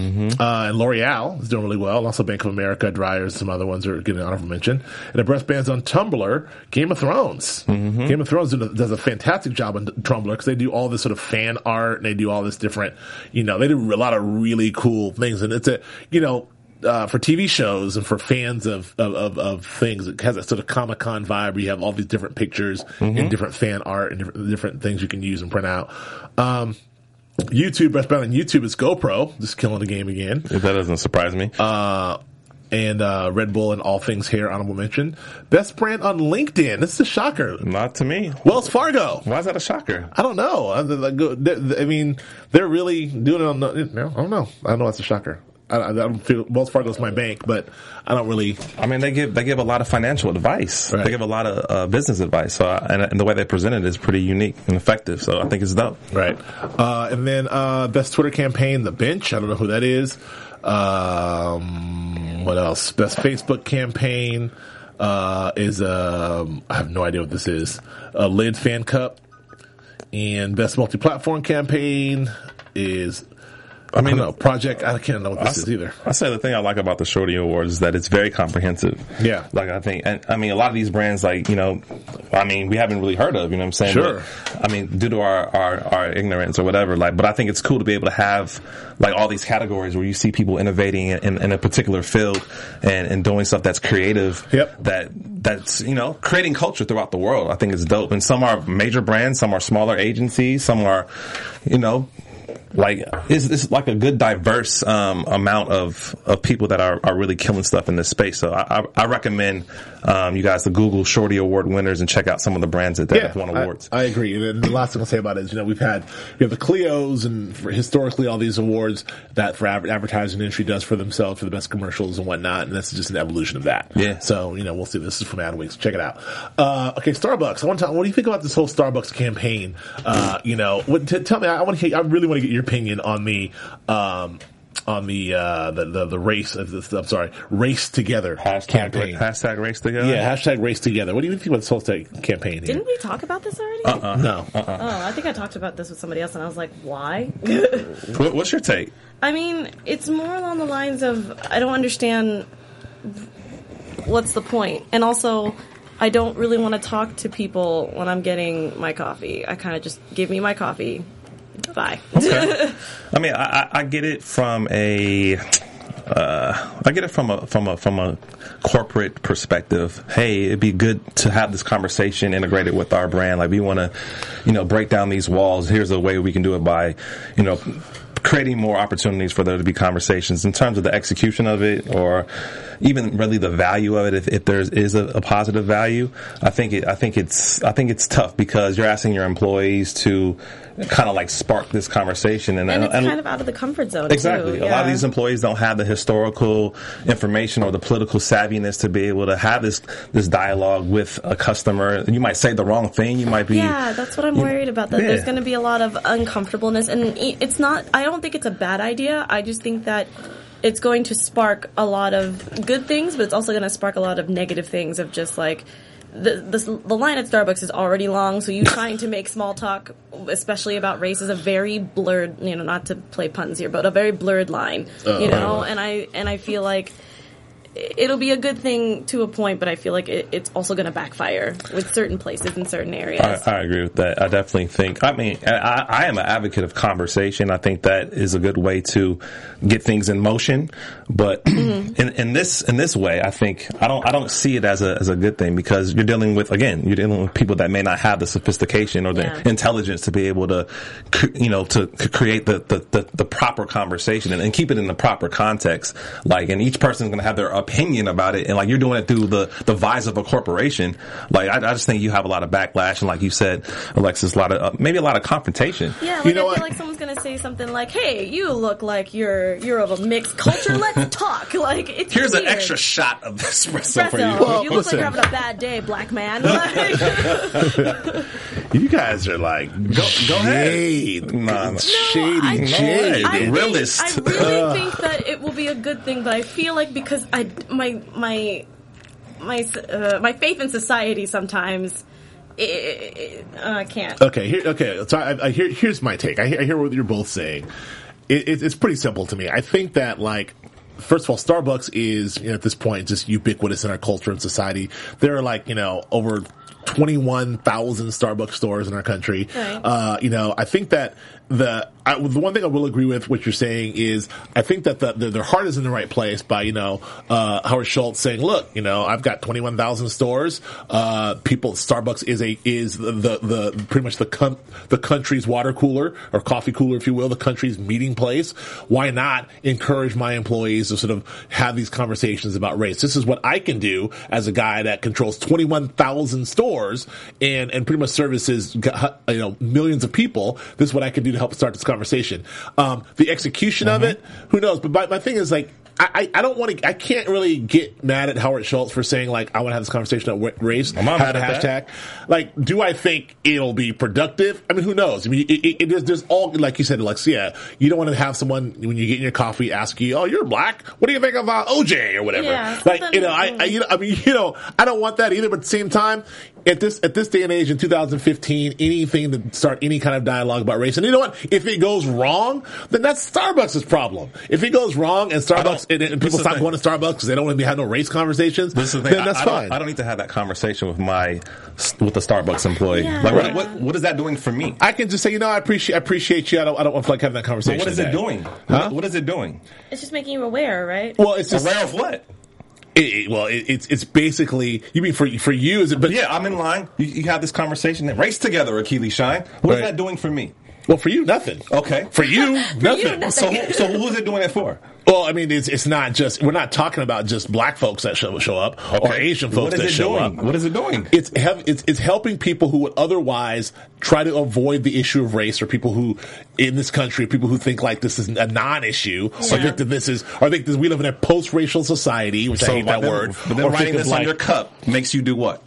and L'Oreal is doing really well. Also Bank of America, Dryers, some other ones are getting an honorable mention. And the breast bands on Tumblr, Game of Thrones. Game of Thrones does a- fantastic job on Tumblr because they do all this sort of fan art and they do all this different, you know, they do a lot of really cool things. And it's a, you know, uh, for TV shows and for fans of, of, of, of things, it has a sort of Comic Con vibe where you have all these different pictures and different fan art and different, different things you can use and print out. Um, YouTube, best brand on YouTube is GoPro, just killing the game again. That doesn't surprise me. Uh, And uh, Red Bull and all things hair, honorable mention. Best brand on LinkedIn. This is a shocker. Not to me. Wells Fargo. Why is that a shocker? I don't know. I mean, they're really doing it on the. I don't know. I don't know. That's a shocker. I, I don't feel Wells Fargo's my bank, but I don't really. I mean, they give they give a lot of financial advice. Right. They give a lot of uh, business advice. So, I, and, and the way they present it is pretty unique and effective. So, I think it's dope. Right. Uh, and then uh, best Twitter campaign, The Bench. I don't know who that is. Um, what else? Best Facebook campaign uh, is um, I have no idea what this is. A Lid Fan Cup. And best multi-platform campaign is I mean, no, Project. I can't know what this is either. I say the thing I like about the Shorty Awards is that it's very comprehensive. Yeah. Like I think, and I mean, a lot of these brands, like you know, I mean, we haven't really heard of. You know what I'm saying? Sure. But, I mean, due to our, our our ignorance or whatever. Like, but I think it's cool to be able to have like all these categories where you see people innovating in, in, in a particular field and, and doing stuff that's creative. Yep. That that's you know creating culture throughout the world. I think it's dope. And some are major brands, some are smaller agencies, some are, you know, like it's, it's like a good diverse um, amount of, of people that are, are really killing stuff in this space. So I, I, I recommend um, you guys to Google Shorty Award winners and check out some of the brands that, that have won awards. I, agree. And the last thing I'll say about it is, you know, we've had we have the Clio's and for historically all these awards that for adver- advertising industry does for themselves for the best commercials and whatnot, and that's just an evolution of that. Yeah. So you know, we'll see. This is from Adweeks. Check it out. Uh, okay, Starbucks. I want to. What do you think about this whole Starbucks campaign? Uh, you know, what, t- tell me. I want to. hear I really want to get your opinion on the. Um, on the, uh, the the the race, of this, I'm sorry, race together Hashtag, campaign. hashtag race together. yeah, hashtag race together. What do you think about this whole campaign here? Didn't we talk about this already? Uh-uh. no, Oh, I think I talked about this with somebody else, and I was like, why? What, what's your take? I mean, it's more along the lines of I don't understand what's the point, and also I don't really want to talk to people when I'm getting my coffee. I kind of just give me my coffee. Bye. Okay. I mean, I, I- get it from a, uh, I get it from a from a from a corporate perspective. Hey, it'd be good to have this conversation integrated with our brand. Like we want to, you know, break down these walls. Here's a way we can do it by, you know. Creating more opportunities for there to be conversations in terms of the execution of it, or even really the value of it. If, if there is a, a positive value, I think it, I think it's I think it's tough because you're asking your employees to kind of like spark this conversation, and, and it's and- kind of out of the comfort zone. Exactly. Too. A lot of these employees don't have the historical information or the political savviness to be able to have this this dialogue with a customer. You might say the wrong thing. You might be. Yeah, that's what I'm worried about. That Yeah. there's going to be a lot of uncomfortableness, and it's not. I don't think it's a bad idea. I just think that it's going to spark a lot of good things, but it's also going to spark a lot of negative things. Of just like the the, the line at Starbucks is already long, so you trying to make small talk, especially about race, is a very blurred. You know, not to play puns here, but a very blurred line. Oh, you know, and I and I feel like it'll be a good thing to a point, but I feel like it, it's also going to backfire with certain places in certain areas. I, I agree with that. I definitely think. I mean, I, I am an advocate of conversation. I think that is a good way to get things in motion. But Mm-hmm. in, in this in this way, I think I don't I don't see it as a as a good thing because you're dealing with again you're dealing with people that may not have the sophistication or the Yeah. intelligence to be able to you know to create the the, the, the proper conversation and, and keep it in the proper context. Like, and each person's going to have their opinion about it, and like you're doing it through the the visor of a corporation. Like, I, I just think you have a lot of backlash, and like you said, Alexis, a lot of uh, maybe a lot of confrontation. Yeah, like You know I feel what? like someone's gonna say something like, "Hey, you look like you're you're of a mixed culture. Let's talk." Like it's Here's an extra shot of espresso, for you. Well, you look listen. like you're having a bad day, black man. Like, you guys are like Go, go ahead. shade, Nah, nah. shady, I- No I think- realist. I really think that it will be a good thing, but I feel like because I my my my uh, my faith in society sometimes. i i I can't. Okay, here, okay. So I, I hear, here's my take. I hear, I hear what you're both saying, it, it, it's pretty simple to me. I think that like. First of all, Starbucks is you know, at this point just ubiquitous in our culture and society. There are like you know over 21,000 Starbucks stores in our country. Right. Uh, you know, I think that the I, the one thing I will agree with what you're saying is I think that the, the, their heart is in the right place by you know uh, Howard Schultz saying, look, you know, I've got 21,000 stores. Uh, people, Starbucks is a is the the, the pretty much the com- the country's water cooler or coffee cooler, if you will, the country's meeting place. Why not encourage my employees to sort of have these conversations about race? This is what I can do as a guy that controls 21,000 stores and and pretty much services you know millions of people. This is what I can do to help start this conversation. Um, the execution of it, who knows? But my, my thing is like. I, I don't want to. I can't really get mad at Howard Schultz for saying like I want to have this conversation about race. I'm not have mad a at hashtag. Like, do I think it'll be productive? I mean, who knows? I mean, it, it, it, there's, there's all like you said, Alexia. You don't want to have someone when you get in your coffee ask you, "Oh, you're black. What do you think about OJ or whatever?" Yeah, like, you know, I, I, you know, I mean, you know, I don't want that either. But at the same time, at this at this day and age in 2015, anything to start any kind of dialogue about race, and you know what? If it goes wrong, then that's Starbucks' problem. If it goes wrong and Starbucks and, and people is stop going to Starbucks because they don't want to have no race conversations, This is the thing. then that's I, I fine. Don't, I don't need to have that conversation with my with the Starbucks employee. Yeah. Like, what, Right. what, what is that doing for me? I can just say, you know, I appreciate, I appreciate you. I don't, I don't want to like having that conversation. But what is it doing? Huh? What, what is it doing? It's just making you aware, right? Well, it's just, Aware of what? It, it- well, it, it's it's basically. You mean for for you? Is it? But Yeah, I'm in line. You, you have this conversation. Race together, Akili Shine. What is Right. that doing for me? well, for you, nothing. Okay. For you, nothing. nothing. So, so who is it doing it for? Well, I mean, it's it's not just. We're not talking about just black folks that show, show up or Asian folks What is that it show doing? up. What is it doing? It's, hel- it's it's helping people who would otherwise try to avoid the issue of race, or people who in this country, people who think like this is a non-issue, or think that this is, or think that we live in a post-racial society, which I hate that then- word. But then or writing think of, this on your cup makes you do what?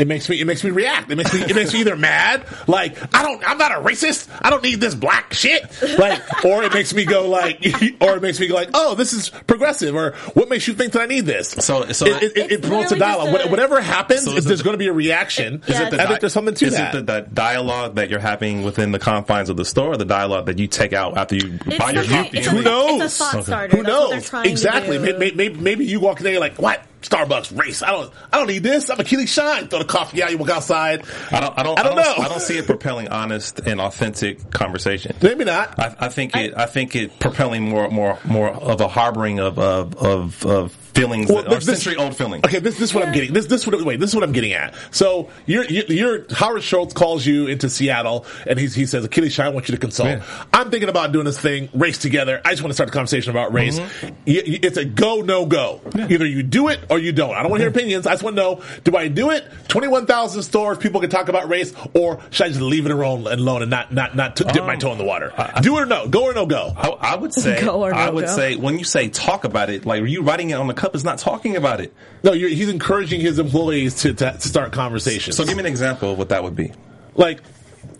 It makes me. It makes me react. It makes me. It makes me either mad, like I don't. I'm not a racist. I don't need this black shit. Like, or it makes me go like, or it makes me go like, oh, this is progressive. Or what makes you think that I need this? So- so- it, it, it, It's promotes a dialogue. a- Whatever happens, So is there's it- going to be a reaction, Is it I the think there's something to is that. it the, the dialogue that you're having within the confines of the store, the dialogue that you take out after you It's buy your something- coffee? it's Who knows? It's a thought starter. Who That's what they're knows? Exactly. Maybe, maybe, maybe you walk in there, you're like, what? Starbucks race. I don't. I don't need this. I'm Akili Shine. Throw the coffee out. You walk outside. I don't. I don't. I don't know. I don't see it propelling honest and authentic conversation. Maybe not. I, I think it. I think it propelling more, more, more of a harboring of of of, of feelings, Well, that are this- this- century old feelings. Okay, this, this is what I'm getting. This this what wait. This is what I'm getting at. So you're you're, you're Howard Schultz calls you into Seattle and he's, he says Akili Shine I want you to consult. Yeah. I'm thinking about doing this thing race together. I just want to start a conversation about race. Mm-hmm. Y- y- It's a go no go. Either you do it or you don't. I don't want to hear opinions. I just want to know: Do I do it? Twenty one thousand stores, people can talk about race, or should I just leave it alone, and alone and not not not t- dip my Um, toe in the water? do it or no? Go or no go? I, I would say. Go or no I would go. say when you say talk about it, like are you writing it on the cup is not talking about it. No, you're, he's encouraging his employees to, to, to start conversations. So give me an example of what that would be. like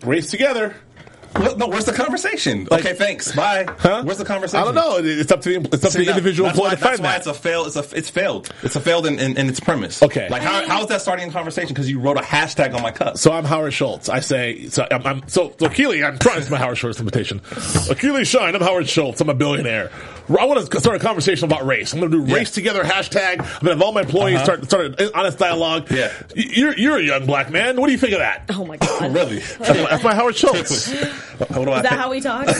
race together. What, no, where's the conversation? Like- okay, thanks. Bye. Huh? Where's the conversation? I don't know. It's up to the it's up to the that- individual that's employee why, to find that's why that. it's a failed. It's a it's failed. It's a failed in, in, in its premise. Okay. Like how, how is that starting a conversation? Because you wrote a hashtag on my cup. so I'm Howard Schultz. I say so. I'm, I'm so so Keely. I'm trying. It's my Howard Schultz invitation. Akili Shine. I'm Howard Schultz. I'm a billionaire. I want to start a conversation about race. I'm going to do Yeah. race together hashtag. I'm going to have all my employees Uh-huh. start start an honest dialogue. Yeah. You're you're a young black man. What do you think of that? Oh my god. really? That's my, that's my Howard Schultz. Uh, what do I Is that how we talk? I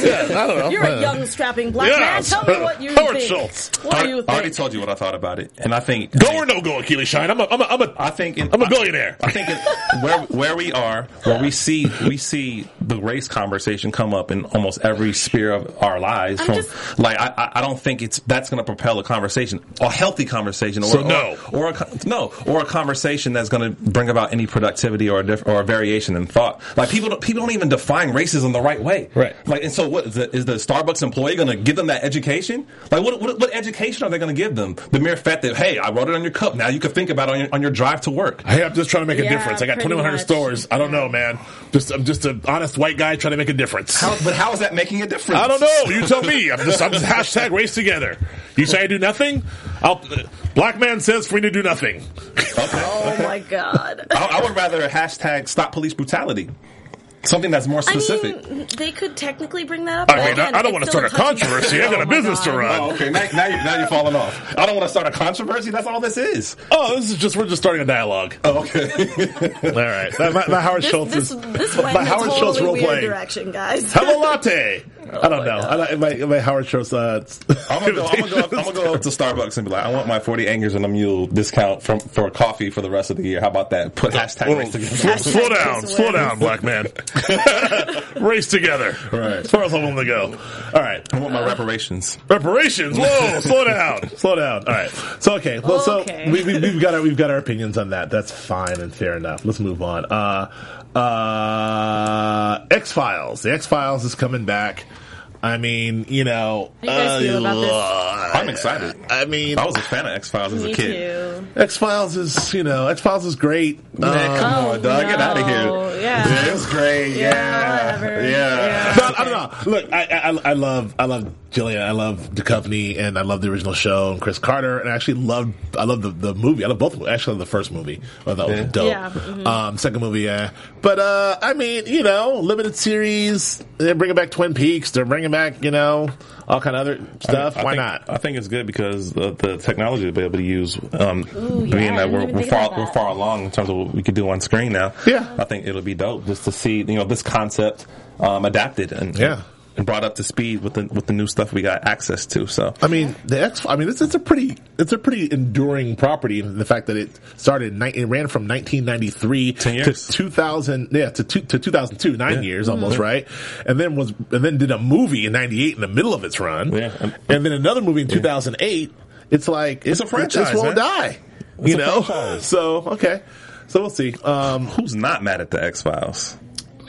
don't know. You're a young, strapping black man. Tell me what you Howard think. Schultz. What I, do you think? I already told you what I thought about it, and I think Go or no go, Akili Shine. I'm a I'm a I'm a I think in, I'm a billionaire. I, I think in, where where we are, where we see we see the race conversation come up in almost every sphere of our lives. I'm From just- like I, I- I don't think it's that's going to propel a conversation, a healthy conversation, or So no. or, or a, no, or a conversation that's going to bring about any productivity or a diff, or a variation in thought. Like people don't, people don't even define racism the right way. Right. Like and so what is the, is the Starbucks employee going to give them that education? Like what, what what education are they going to give them? The mere fact that hey, I wrote it on your cup. Now you can think about it on your, on your drive to work. Hey, I'm just trying to make a Yeah, difference. I got pretty 2,100 much. stores. I don't know, man. Just I'm just an honest white guy trying to make a difference. How, but how is that making a difference? I don't know. You tell me. I'm just I'm just hashtag race together. You say I do nothing. I'll. Black man says for me to do nothing. Oh my god. I, I would rather hashtag stop police brutality. Something that's more specific. I mean, they could technically bring that up. I mean, again, I don't want to start a controversy. I got a Oh my business to run. Oh, okay. Now, now, you, now you're falling off. I don't want to start a controversy. That's all this is. Oh, this is just we're just starting a dialogue. Oh, okay. All right, my, my, my Howard This, Schultz this, is this went my in a Howard Schultz role weird playing. direction, guys. Have a latte. I don't my know. God. I, my, my Howard Schultz. Uh, I'm gonna, go, I'm, gonna go, I'm gonna go up to Starbucks and be like, I want my 40 Acres and a Mule discount from for coffee for the rest of the year. How about that? Put hashtag Whoa, race together. slow, slow down, slow down, black man. Race together. Right. As far as I'm willing to go. All right. I want my reparations. Reparations. Whoa, slow down, slow down. All right. So okay. Well, Okay. so we, we, we've got our we've got our opinions on that. That's fine and fair enough. Let's move on. Uh, uh, X Files. The X Files is coming back. I mean, you know, How you guys feel about this? uh, I'm excited. I mean, I was a fan of X Files as a kid. X Files is you know X Files is great. Man, Um, come Oh, on, dog. Get out of here. Yeah. It was great. Yeah, Yeah. whatever. Yeah. Yeah. No, I don't know. Look, I, I I love I love Gillian. I love the company, and I love the original show and Chris Carter. And I actually love I love the, the movie. I love both. Actually, love the first movie. I thought Yeah. was dope. Yeah, mhm. Um, second movie, yeah. But uh, I mean, you know, limited series. They're bringing back Twin Peaks. They're bringing back you know all kind of other stuff. I Why think, not? I think it's good because the, the technology to be able to use, um, Ooh, yeah, being I that we're, we're far about we're far along in terms of what we could do on screen now. Yeah. I think it'll be dope just to see you know this concept um, adapted and Yeah. And brought up to speed with the with the new stuff we got access to. So I mean, the X. I mean, it's, it's a pretty, it's a pretty enduring property. in The fact that it started, it ran from 1993 to 2000, yeah, to two, to 2002, nine Yeah. years almost, right? And then was, and then did a movie in '98 in the middle of its run, Yeah. and then another movie in 2008. It's like It's a franchise, This won't die, It's you know. franchise. So okay, so we'll see. Um, who's not mad at the X Files?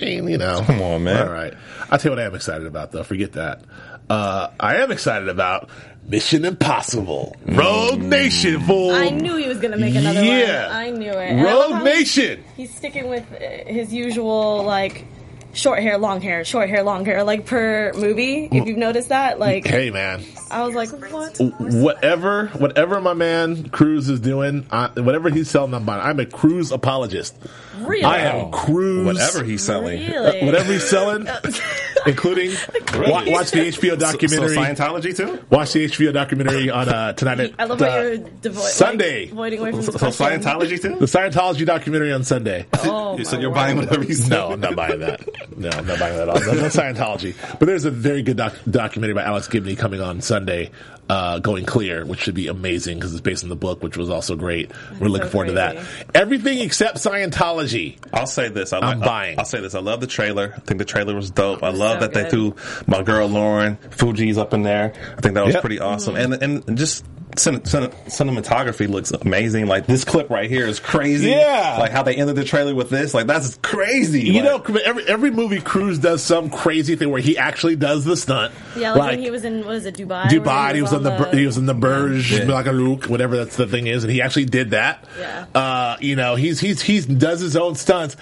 I mean, you know, Come on, man. All right, I'll tell you what I am excited about, though. Forget that. Uh, I am excited about Mission Impossible, Rogue Nation, fool. I knew he was going to make another Yeah. one. I knew it. And I love Rogue Nation. He's sticking with his usual, like, short hair, long hair, short hair, long hair, like per movie. If you've noticed that, like, Hey, man. I was like, what? Whatever, whatever my man Cruise is doing, I, whatever he's selling, I'm buying. I'm a Cruise apologist. Really? I am Cruise. Whatever he's selling. Really? Whatever he's selling, including wa- watch the HBO So, so documentary. Scientology too. watch the HBO documentary on uh, tonight at I love uh, how you're devo- Sunday. like, avoiding away from So, the so. Scientology too. the Scientology documentary on Sunday. Oh, so you're word. buying whatever he's No, I'm not buying that. No, I'm not buying that at all. No, no Scientology. But there's a very good doc- documentary by Alex Gibney coming on Sunday, uh, Going Clear, which should be amazing because it's based on the book, which was also great. We're looking so forward to that. Everything except Scientology. I'll say this. I I'm like, buying. I'll, say this. I love the trailer. I think the trailer was dope. I love so that they threw my girl Lauren Fuji's up in there. I think that was Yep. pretty awesome. And and just cin- cin- cinematography looks amazing. Like this clip right here is crazy. Yeah. Like how they ended the trailer with this. Like that's crazy. You Like, know, every every movie Cruise does some crazy thing where he actually does the stunt. Yeah, like, when he was in, what is it, Dubai? Dubai. where He was on the, Bur- he was in the Burj Yeah. Khalifa, whatever that's the thing is, and he actually did that. Yeah. Uh, you know, he's he's he's does his own stunts.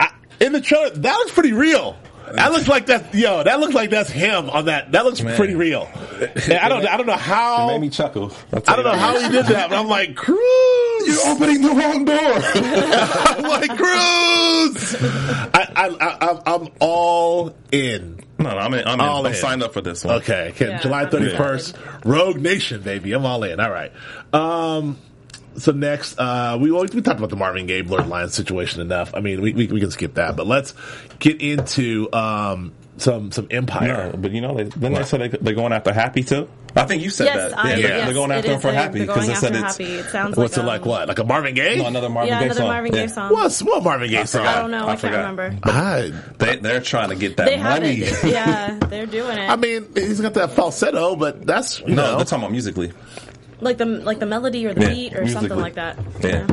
I, in the trailer, that was pretty real. That looks like that. Yo, that looks like that's him on that. That looks Man. pretty real. And I don't. I don't know It how. made me chuckle. I'll I tell don't know how he did that, but I'm like, Cruise. You're opening the wrong door. I'm like, Cruise. I, I, I, I'm all in. no, no, I'm in, I'm, all in. All I'm in. signed up for this one. Okay, okay. Yeah, July 31st, Rogue Nation, baby. I'm all in. All right. Um, so next, uh, we we talked about the Marvin Gaye Blurred Lines situation enough. I mean, we, we we can skip that, but let's get into um some some Empire. No, but you know, they, then they said they, they're going after Happy too. I think you said Yes, that. I, yeah, yes, they're, they're going after him for They're- Happy they're they said it's Happy. It sounds What's like it like? um, What like a Marvin Gaye? no, another Marvin Yeah, Gaye another song. Marvin Gaye Yeah. song. What's what Marvin Gaye song? I don't know. I I, can't remember. I, They they're trying to get that They money. Yeah, they're doing it. I mean, he's got that falsetto, but that's you no, know they're talking about musically. Like the like the melody or the Yeah, beat or something musically. like that. Yeah.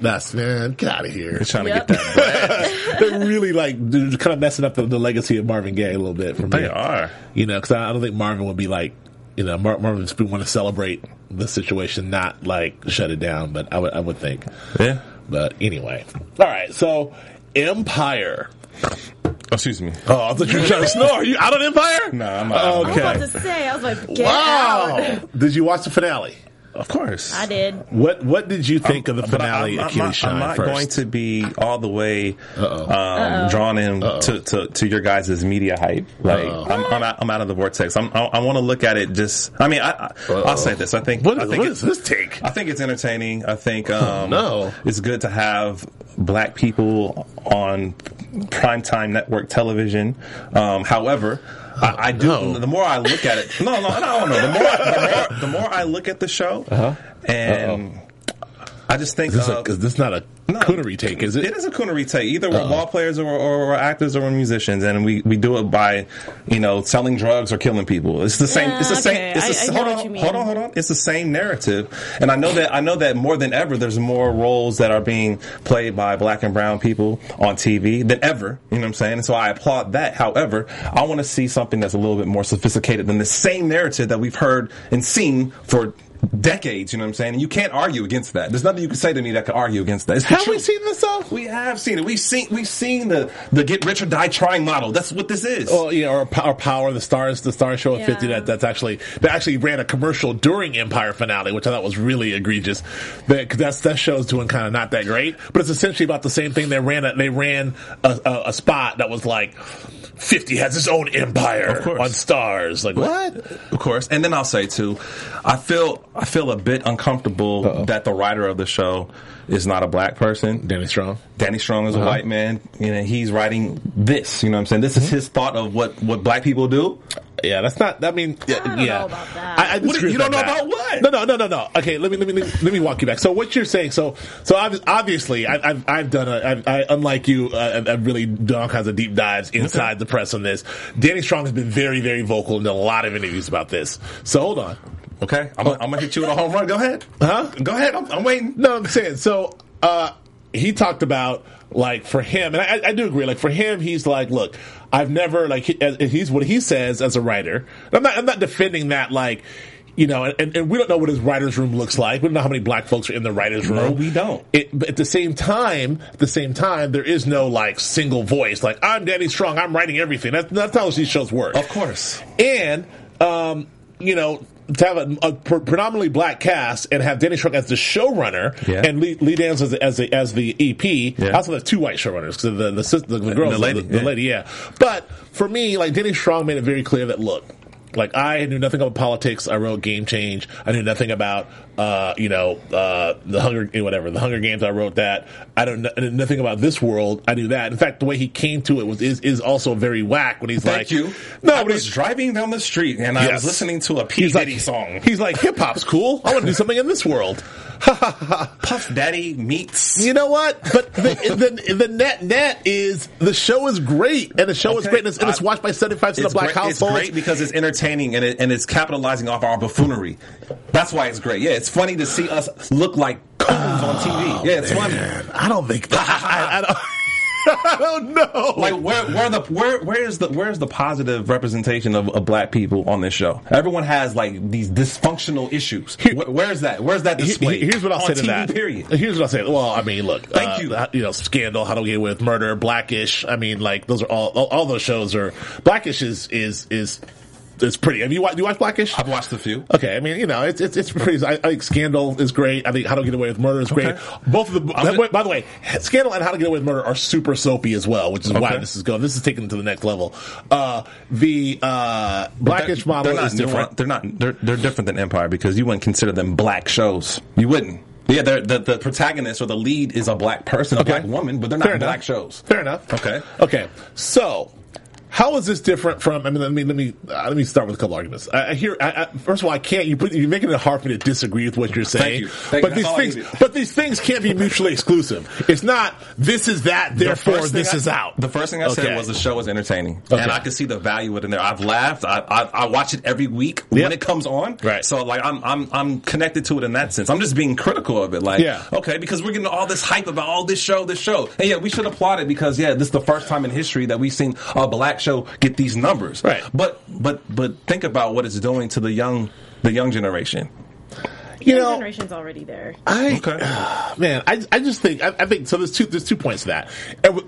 that's man, get out of here. They're trying Yep. to get that. they're really like they're kind of messing up the, the legacy of Marvin Gaye a little bit for me. They are. You know, because I, I don't think Marvin would be like, you know, Mar- Marvin would want to celebrate the situation, not like shut it down. But I would, I would think. Yeah. But anyway, all right. So Empire. Oh, excuse me. Oh, I thought you were trying to snore. Are you out on Empire? No, I'm not. I was Okay. about to say, I was like, get Wow. out. Did you watch the finale? Of course. I did. What What did you think of the finale? I'm, I'm Achilles not, Shine I'm not first? going to be all the way um, drawn in to, to, to your guys' media hype. Like I'm, I'm, out, I'm out of the vortex. I'm, I, I want to look at it just. I mean, I, I, I'll say this. I think. What I think what it- is this take? I think it's entertaining. I think um, no. it's good to have black people on primetime network television. Um, however, I, I do. no. The more I look at it, no, no, no, no. The more, the more, the more I look at the show, uh-huh. and I just think Is this, uh, a, is this not a no. coonery take? Is it? it is a coonery take. Either we're ball players or, or, we're actors or we're musicians, and we, we do it by, you know, selling drugs or killing people. It's the same. Yeah, it's the okay. same. It's the, I- I hold on, hold on, hold on. It's the same narrative, and I know that I know that more than ever, there's more roles that are being played by black and brown people on TV than ever. You know what I'm saying? And so I applaud that. However, I want to see something that's a little bit more sophisticated than the same narrative that we've heard and seen for. Decades, you know what I'm saying? And you can't argue against that. There's nothing you can say to me that can argue against that. It's Have we seen this though? We have seen it. We've seen we've seen the the get rich or die trying model. That's what this is. Oh yeah, or, or Power, the Starz, the Star Show at Yeah. fifty. That that's actually they actually ran a commercial during Empire finale, which I thought was really egregious. That 'cause that's that show's doing kind of not that great, but it's essentially about the same thing. They ran a, they ran a, a, a spot that was like fifty has his own empire on Starz. Like what? Of course. And then I'll say too, I feel I feel a bit uncomfortable that the writer of the show is not a black person. Danny Strong. Danny Strong is a Uh-huh. white man. You know, he's writing this. You know what I'm saying? This is his thought of what what black people do. Yeah, that's not. I mean, yeah, don't yeah. know about that. I, I What you don't know Matt. about what? No, no, no, no, no. Okay, let me let me let me, walk you back. So what you're saying? So so obviously, I, I've I've done a, I've, I unlike you, uh, I've, I've really done all kinds of deep dives inside the press on this. Danny Strong has been very very vocal in a lot of interviews about this. So hold on. Okay, I'm, I'm gonna hit you with a home run. Go ahead. Huh? Go ahead. I'm, I'm waiting. No, I'm saying so. Uh, he talked about like for him, and I, I do agree. Like for him, he's like, look, I've never like he, he's what he says as a writer. I'm not. I'm not defending that. Like. You know, and, and we don't know what his writers' room looks like. We don't know how many black folks are in the writers' room. No, we don't. It, but at the same time, at the same time, there is no like single voice. Like I'm Danny Strong. I'm writing everything. That's that's not how these shows work. Of course. And, um, you know, to have a, a predominantly black cast and have Danny Strong as the showrunner Yeah. and Lee, Lee Daniels as the, as the, as the EP. Yeah. I also have two white showrunners because the, the, sis- the, the girl, the lady, the, the yeah. lady, yeah. But for me, like Danny Strong made it very clear that look, like I knew nothing about politics. I wrote Game Change. I knew nothing about, uh, you know, uh, the Hunger, whatever, the Hunger Games. I wrote that. I don't know nothing about this world. I knew that. In fact, the way he came to it was is, is also very whack when he's Thank like, you. No, I was he's driving down the street and I was listening to a P He's like song. He's like hip hop's cool. I want to do something in this world. Puff Daddy meets. You know what? But the, the the net net is the show is great and the show is Okay. great and it's, and it's watched by seventy five percent of black great, households. It's great because it's entertaining and it, and it's capitalizing off our buffoonery. That's why it's great. Yeah, it's funny to see us look like coons on TV. Yeah, it's funny. I don't think that. I, I don't. I don't know. Like where where the where where's the where's the positive representation of, of black people on this show? Everyone has like these dysfunctional issues. Where, where's that? Where's that displayed? Here's what I'll on say to TV, that. Period. Here's what I'll say. Well, I mean, look. Thank uh, you. You know, Scandal, How to Get with Murder, Blackish. I mean, like those are all. All, all those shows are. Blackish is is is is pretty. Have you watched? Do you watch Blackish? I've watched a few. Okay, I mean, you know, it's it's, it's pretty. I, I think Scandal is great. I think How to Get Away with Murder is great. Okay. Both of the. Gonna- by the way, Scandal and How to Get Away with Murder are super soapy as well, which is why this is going. This is taken to the next level. Uh, the uh, Blackish They're- model they're is different. They're not. They're they're different than Empire because you wouldn't consider them black shows. You wouldn't. Yeah, the the protagonist or the lead is a black person, a Okay. black woman, but they're not Fair black enough. shows. Fair enough. Okay. Okay. So, how is this different from? I mean, let me let me uh, let me start with a couple arguments. I, I hear. I, I, first of all, I can't. You put, you're making it hard for me to disagree with what you're saying. you. Thank you. but these That's all I things, but these things can't be mutually exclusive. It's not. This is that. Therefore, first thing this I- is out. The first thing I Okay. said was the show was entertaining, Okay. and I could see the value in there. I've laughed. I, I I watch it every week Yep. when it comes on. Right. So like I'm I'm I'm connected to it in that sense. I'm just being critical of it. Like Yeah. okay, because we're getting all this hype about all this show, this show, and yeah, we should applaud it because yeah, this is the first time in history that we've seen a black show get these numbers. Right. But but but think about what it's doing to the young the young generation. you The know, generation's already there. I Okay. man, I, I just think I, I think so. There's two there's two points to that. Every-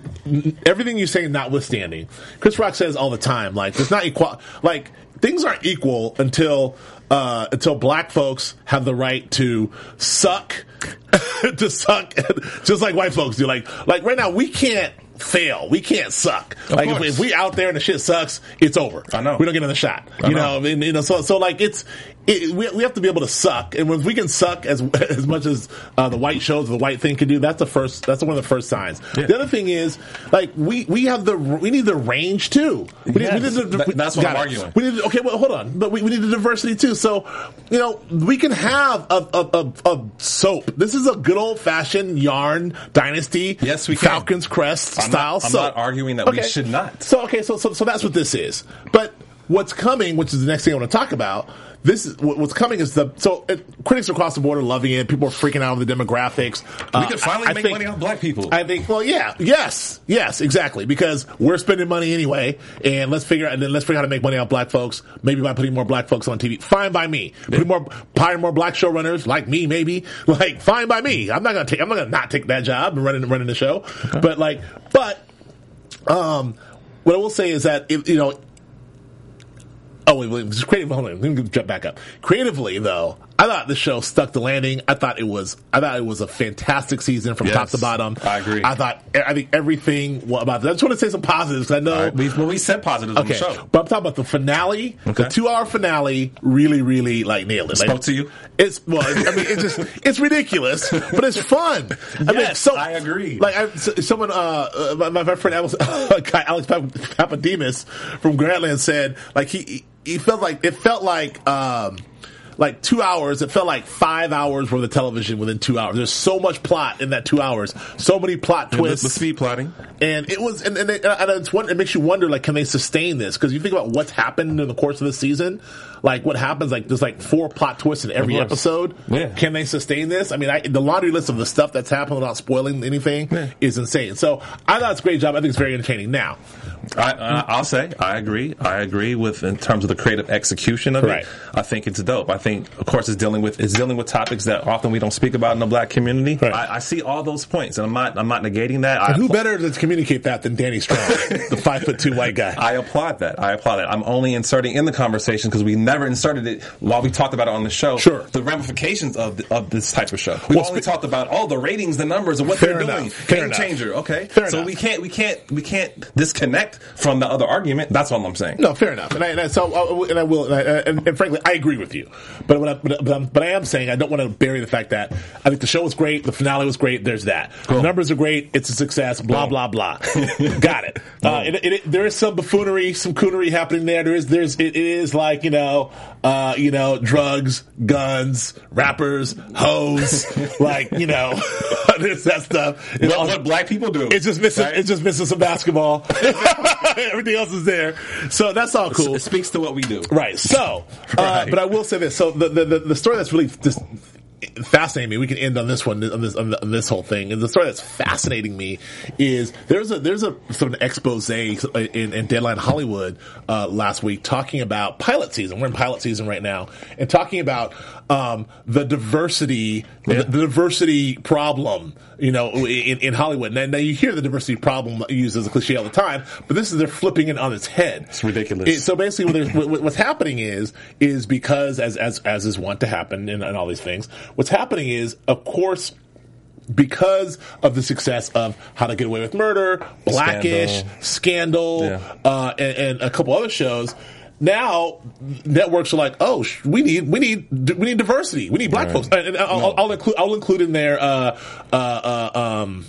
Everything you say, notwithstanding, Chris Rock says all the time, like there's not equal, like things aren't equal until uh, until black folks have the right to suck, to suck, just like white folks do. Like, like right now, we can't fail. We can't suck. like if, if we out there and the shit sucks, it's over. I know. We don't get another shot. I you know. know, and, you know, so so like it's it, we we have to be able to suck, and if we can suck as as much as uh, the white shows, the white thing can do. That's the first. That's one of the first signs. The other thing is like we we have the we need the range too. We need, we need the, That- that's what I'm it. arguing. We need okay, well hold on, but we, we need the diversity too. So you know we can have a a, a, a soap. This is a good old fashioned yarn dynasty. Yes, we can. Falcon's Crest I'm style. not- I'm soap. not arguing that we should not. So okay, so so so that's what this is. But what's coming, which is the next thing I want to talk about. This is what's coming is the so it, critics across the board are loving it. People are freaking out over the demographics. We Uh, can finally I- I make think- money on black people. I think. Well, yeah, yes, yes, exactly. Because we're spending money anyway, and let's figure out and then let's figure out how to make money on black folks. Maybe by putting more black folks on TV. Fine by me. Putting more, hiring more black showrunners like me, maybe. Like fine by me. I'm not gonna take. I'm not gonna not take that job and running running the show. But like, but um, what I will say is that if you know. Oh wait, wait, creative. Hold on, let me jump back up. Creatively, though, I thought the show stuck the landing. I thought it was, I thought it was a fantastic season from Yes, top to bottom. I agree. I thought, I think everything about that. I just want to say some positives I know. Right, we, well, we said positives okay, on the show. but I'm talking about the finale. The two-hour finale really, really like nailed it. Like, Spoke to you? It's well, I mean, it's just it's ridiculous, but it's fun. I mean, Yes, so I agree. Like, I, so- someone, uh, uh, my, my friend Alex, guy Alex Pappademas from Grantland said, like he he felt like it felt like. um like two hours, it felt like five hours worth of television within two hours. There's so much plot in that two hours, so many plot The, twists the speed plotting. and it was, and, and, it, and it's one, it makes you wonder, like, can they sustain this? Because you think about what's happened in the course of the season, like what happens, like there's like four plot twists in every episode. Yeah. Can they sustain this? I mean, I, the laundry list of the stuff that's happened without spoiling anything Yeah. is insane. So I thought it's a great job. I think it's very entertaining. Now, I, I, I'll say I agree. I agree with in terms of the creative execution of Right. it. I think it's dope. I think, of course, it's dealing with it's dealing with topics that often we don't speak about in the black community. Right. I, I see all those points, and I'm not I'm not negating that. I, who better to communicate that than Danny Strong, the five foot two white guy? I applaud that. I applaud that. I'm only inserting in the conversation because we never inserted it while we talked about it on the show. Sure. The ramifications of the, of this type of show. We Well, only spe- talked about all the ratings, the numbers, and what they're enough. doing. Fair Game enough. changer. Okay. Fair so enough. we can't we can't we can't disconnect from the other argument. That's all I'm saying. No, fair enough, and I, and I so uh, and I will, and, I, and, and frankly, I agree with you. But what I, but, but, I'm, but I am saying I don't want to bury the fact that I think the show was great, the finale was great. There's that. The numbers are great. It's a success. Blah Cool. blah blah. Got it. Uh, it, it, it- There is some buffoonery, some coonery happening there. There is there's it is like you know uh, you know drugs, guns, rappers, hoes, like you know there's that stuff. It's What, all- what black people do? it's just missing. right? It's just missing some basketball. Everything else is there, so that's all cool. It speaks to what we do. Right. So, uh, Right. but I will say this. So the, the, the, the story that's really just fascinating me, we can end on this one, on this, on, this whole thing. And the story that's fascinating me is there's a, there's a sort of expose in, in Deadline Hollywood, uh, last week talking about pilot season. We're in pilot season right now and talking about, um, the diversity, the, the diversity problem, you know, in, in Hollywood. Now, now you hear the diversity problem used as a cliche all the time, but this is, they're flipping it on its head. It's ridiculous. It- so basically, what what, what's happening is is because as as as is wont to happen in, in all these things, what's happening is, of course. Because of the success of How to Get Away with Murder, Blackish, Scandal, Yeah. uh, and, and a couple other shows, now networks are like, oh, sh- we need we need we need diversity, we need black Right. folks, and, I'll, I'll, I'll include I'll include in there uh, uh, uh, um,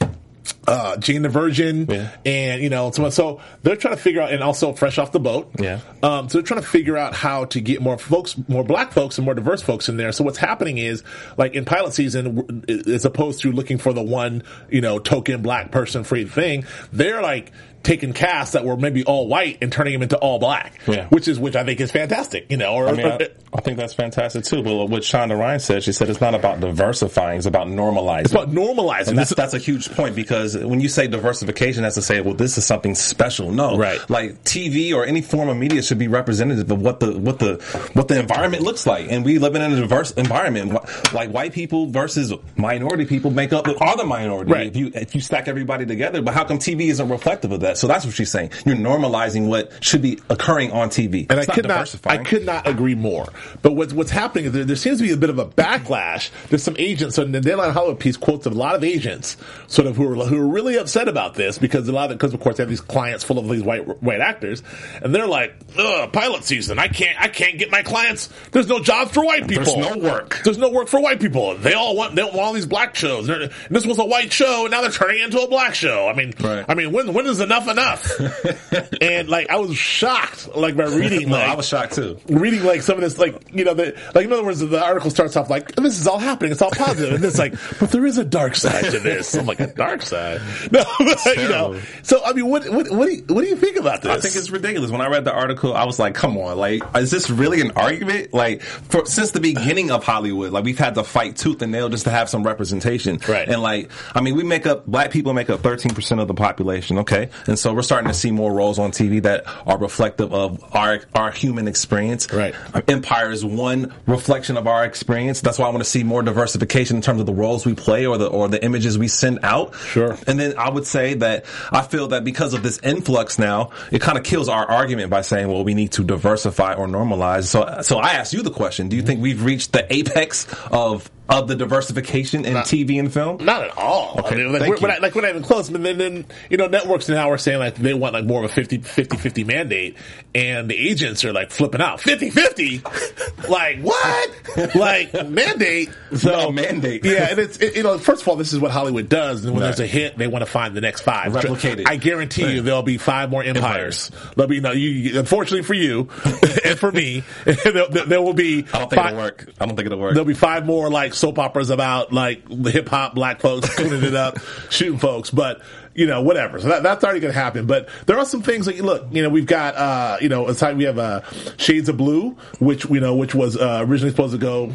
uh, Jane the Virgin, Yeah. and you know, so, so they're trying to figure out, and also fresh off the boat, Yeah. Um, so they're trying to figure out how to get more folks, more black folks, and more diverse folks in there. So what's happening is, like in pilot season, as opposed to looking for the one, you know, token black person free thing, they're like taking casts that were maybe all white and turning them into all black, Yeah. which is which I think is fantastic, you know. Or, I mean, or- I, I think that's fantastic too. But what Shonda Rhimes said, she said it's not about diversifying; it's about normalizing. it's about normalizing. and that's that's a huge point because when you say diversification, that's to say, well, this is something special. No, Right. Like TV or any form of media should be representative of what the what the what the environment looks like, and we live in a diverse environment. Like white people versus minority people make up the other minority. Right. If you if you stack everybody together, but how come TV isn't reflective of that? So that's what she's saying. You're normalizing what should be occurring on TV. And It's I could not, I could not agree more. But what's what's happening is there, there seems to be a bit of a backlash. There's some agents. So the Deadline Hollywood piece quotes a lot of agents, sort of who are who are really upset about this because a lot of because of course they have these clients full of these white white actors, and they're like, Ugh, pilot season. I can't I can't get my clients. There's no jobs for white people. There's no work. There's no work for white people. They all want they want all these black shows. They're- and this was a white show, and now they're turning it into a black show. I mean, Right. I mean, when when is enough enough? and like I was shocked, like by reading No, like I was shocked too. reading like some of this, like you know, the, like in other words, the article starts off like this is all happening, it's all positive, and it's like, but there is a dark side to this. I'm like a dark side, no, but, you know. So I mean, what what what do you, what do you think about this? I think it's ridiculous. When I read the article, I was like, "Come on! Like, is this really an argument? Like, for, since the beginning of Hollywood, like we've had to fight tooth and nail just to have some representation, Right. And like, I mean, we make up black people make up thirteen percent of the population, okay? And so we're starting to see more roles on TV that are reflective of our our human experience, Right. Empire is one reflection of our experience. That's why I want to see more diversification in terms of the roles we play or the or the images we send out. Sure. And then I would say that I feel that because of this influx now, it kind of kills our argument by saying, well, we need to diversify or normalize. So, so I asked you the question: Do you think we've reached the apex of of the diversification in TV and film? Not at all. Okay, I mean, like, we're, we're not, like we're not even close. But then, then, you know, networks now are saying like they want like more of a 50, 50, 50 mandate, and the agents are like flipping out 50 50. like what? like mandate? So No, mandate. Yeah, and it's it, you know, first of all, this is what Hollywood does, and when Right. there's a hit, they want to find the next five. Replicate it. I guarantee you, there'll be five more empires. There'll be no. You, unfortunately for you and for me, there, there- will be. I don't think five- it'll work. I don't think it'll work. There'll be five more like soap operas about like the hip hop black folks cleaning it up, shooting folks, but you know, whatever. So that, that's already going to happen. But there are some things like, look, you know, we've got, uh, you know, aside we have, uh, Shades of Blue, which, you know, which was, uh, originally supposed to go,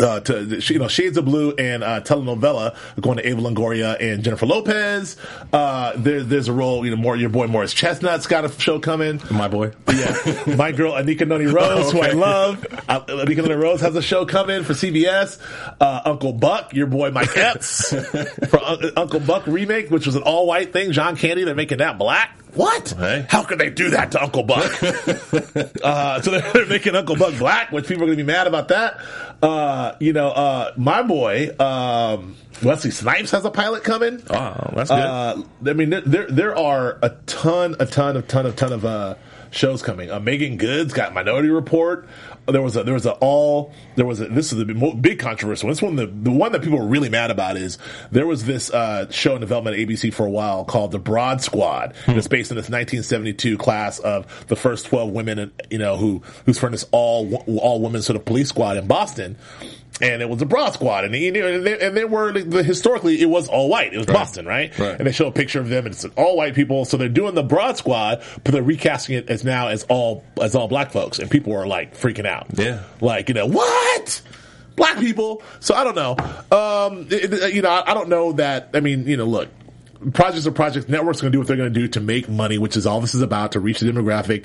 uh, to you know Shades of Blue and uh, telenovela going to Eva Longoria and Jennifer Lopez. Uh, there, there's a role you know more your boy Morris Chestnut's got a show coming. My boy. Yeah, my girl Anika Noni Rose, who I love. Uh, Anika Noni Rose has a show coming for CBS. Uh, Uncle Buck, your boy Mike Epps, for Un- Uncle Buck remake, which was an all white thing. John Candy, they're making that black. What? Hey. How could they do that to Uncle Buck? uh, so they're, making Uncle Buck black, which people are going to be mad about that. Uh, you know, uh, my boy, um, Wesley Snipes has a pilot coming. Oh, that's good. Uh, I mean, there, there there are a ton, a ton, a ton of ton of uh, shows coming. Uh, Meagan Good's got Minority Report. There was a there was a all there was a this is the big controversial. This one the the one that people were really mad about is there was this uh, show in development at ABC for a while called the Broad Squad. And it's based on this 1972 class of the first 12 women, you know, who who's from this all all women sort of police squad in Boston and it was a broad squad, and, you know, and, they, and they were the, historically it was all white. It was Boston, right? Right. And they show a picture of them, and it's all white people. So they're doing the broad squad, but they're recasting it as now as all as all black folks, and people are like freaking out. Yeah. like you know what. Black people, so I don't know. Um, it- it- you know, I, I don't know that. I mean, you know, look, projects or projects. Networks going to do what they're going to do to make money, which is all this is about to reach the demographic.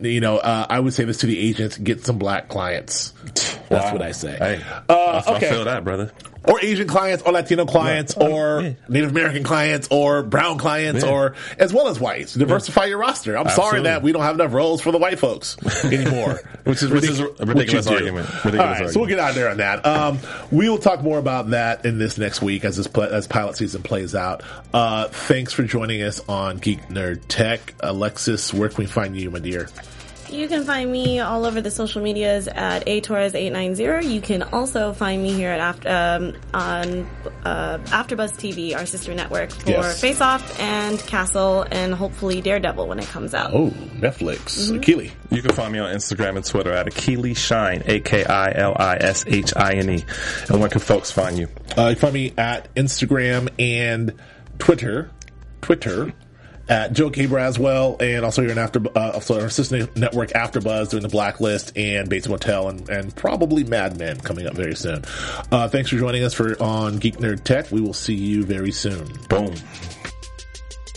You know, uh, I would say this to the agents: get some black clients. That's Wow. what I say. Hey, Uh, I, okay. I feel that, brother. Or Asian clients, or Latino clients, Right. or Yeah. Native American clients, or brown clients, Yeah. or as well as whites. Diversify your roster. I'm sorry that we don't have enough roles for the white folks anymore, which is, Which is a ridiculous which you do. argument. Ridiculous All right, so we'll get out there on that. Um, we will talk more about that in this next week as this as pilot season plays out. Uh, thanks for joining us on Geek Nerd Tech, Alexis. Where can we find you, my dear? You can find me all over the social medias at atorres890. You can also find me here at after, um, on uh, AfterBuzz TV, our sister network for Yes. Face Off and Castle, and hopefully Daredevil when it comes out. Oh, Netflix, Mm-hmm. Keely. You can find me on Instagram and Twitter at Akili Shine, A K I L I S H I N E. And where can folks find you? Uh, you find me at Instagram and Twitter, Twitter at Joe K. Braswell, and also here in after, uh, also our sister network AfterBuzz doing the Blacklist and Bates Motel, and, and probably Mad Men coming up very soon. Uh, thanks for joining us for on Geek Nerd Tech. We will see you very soon. Boom.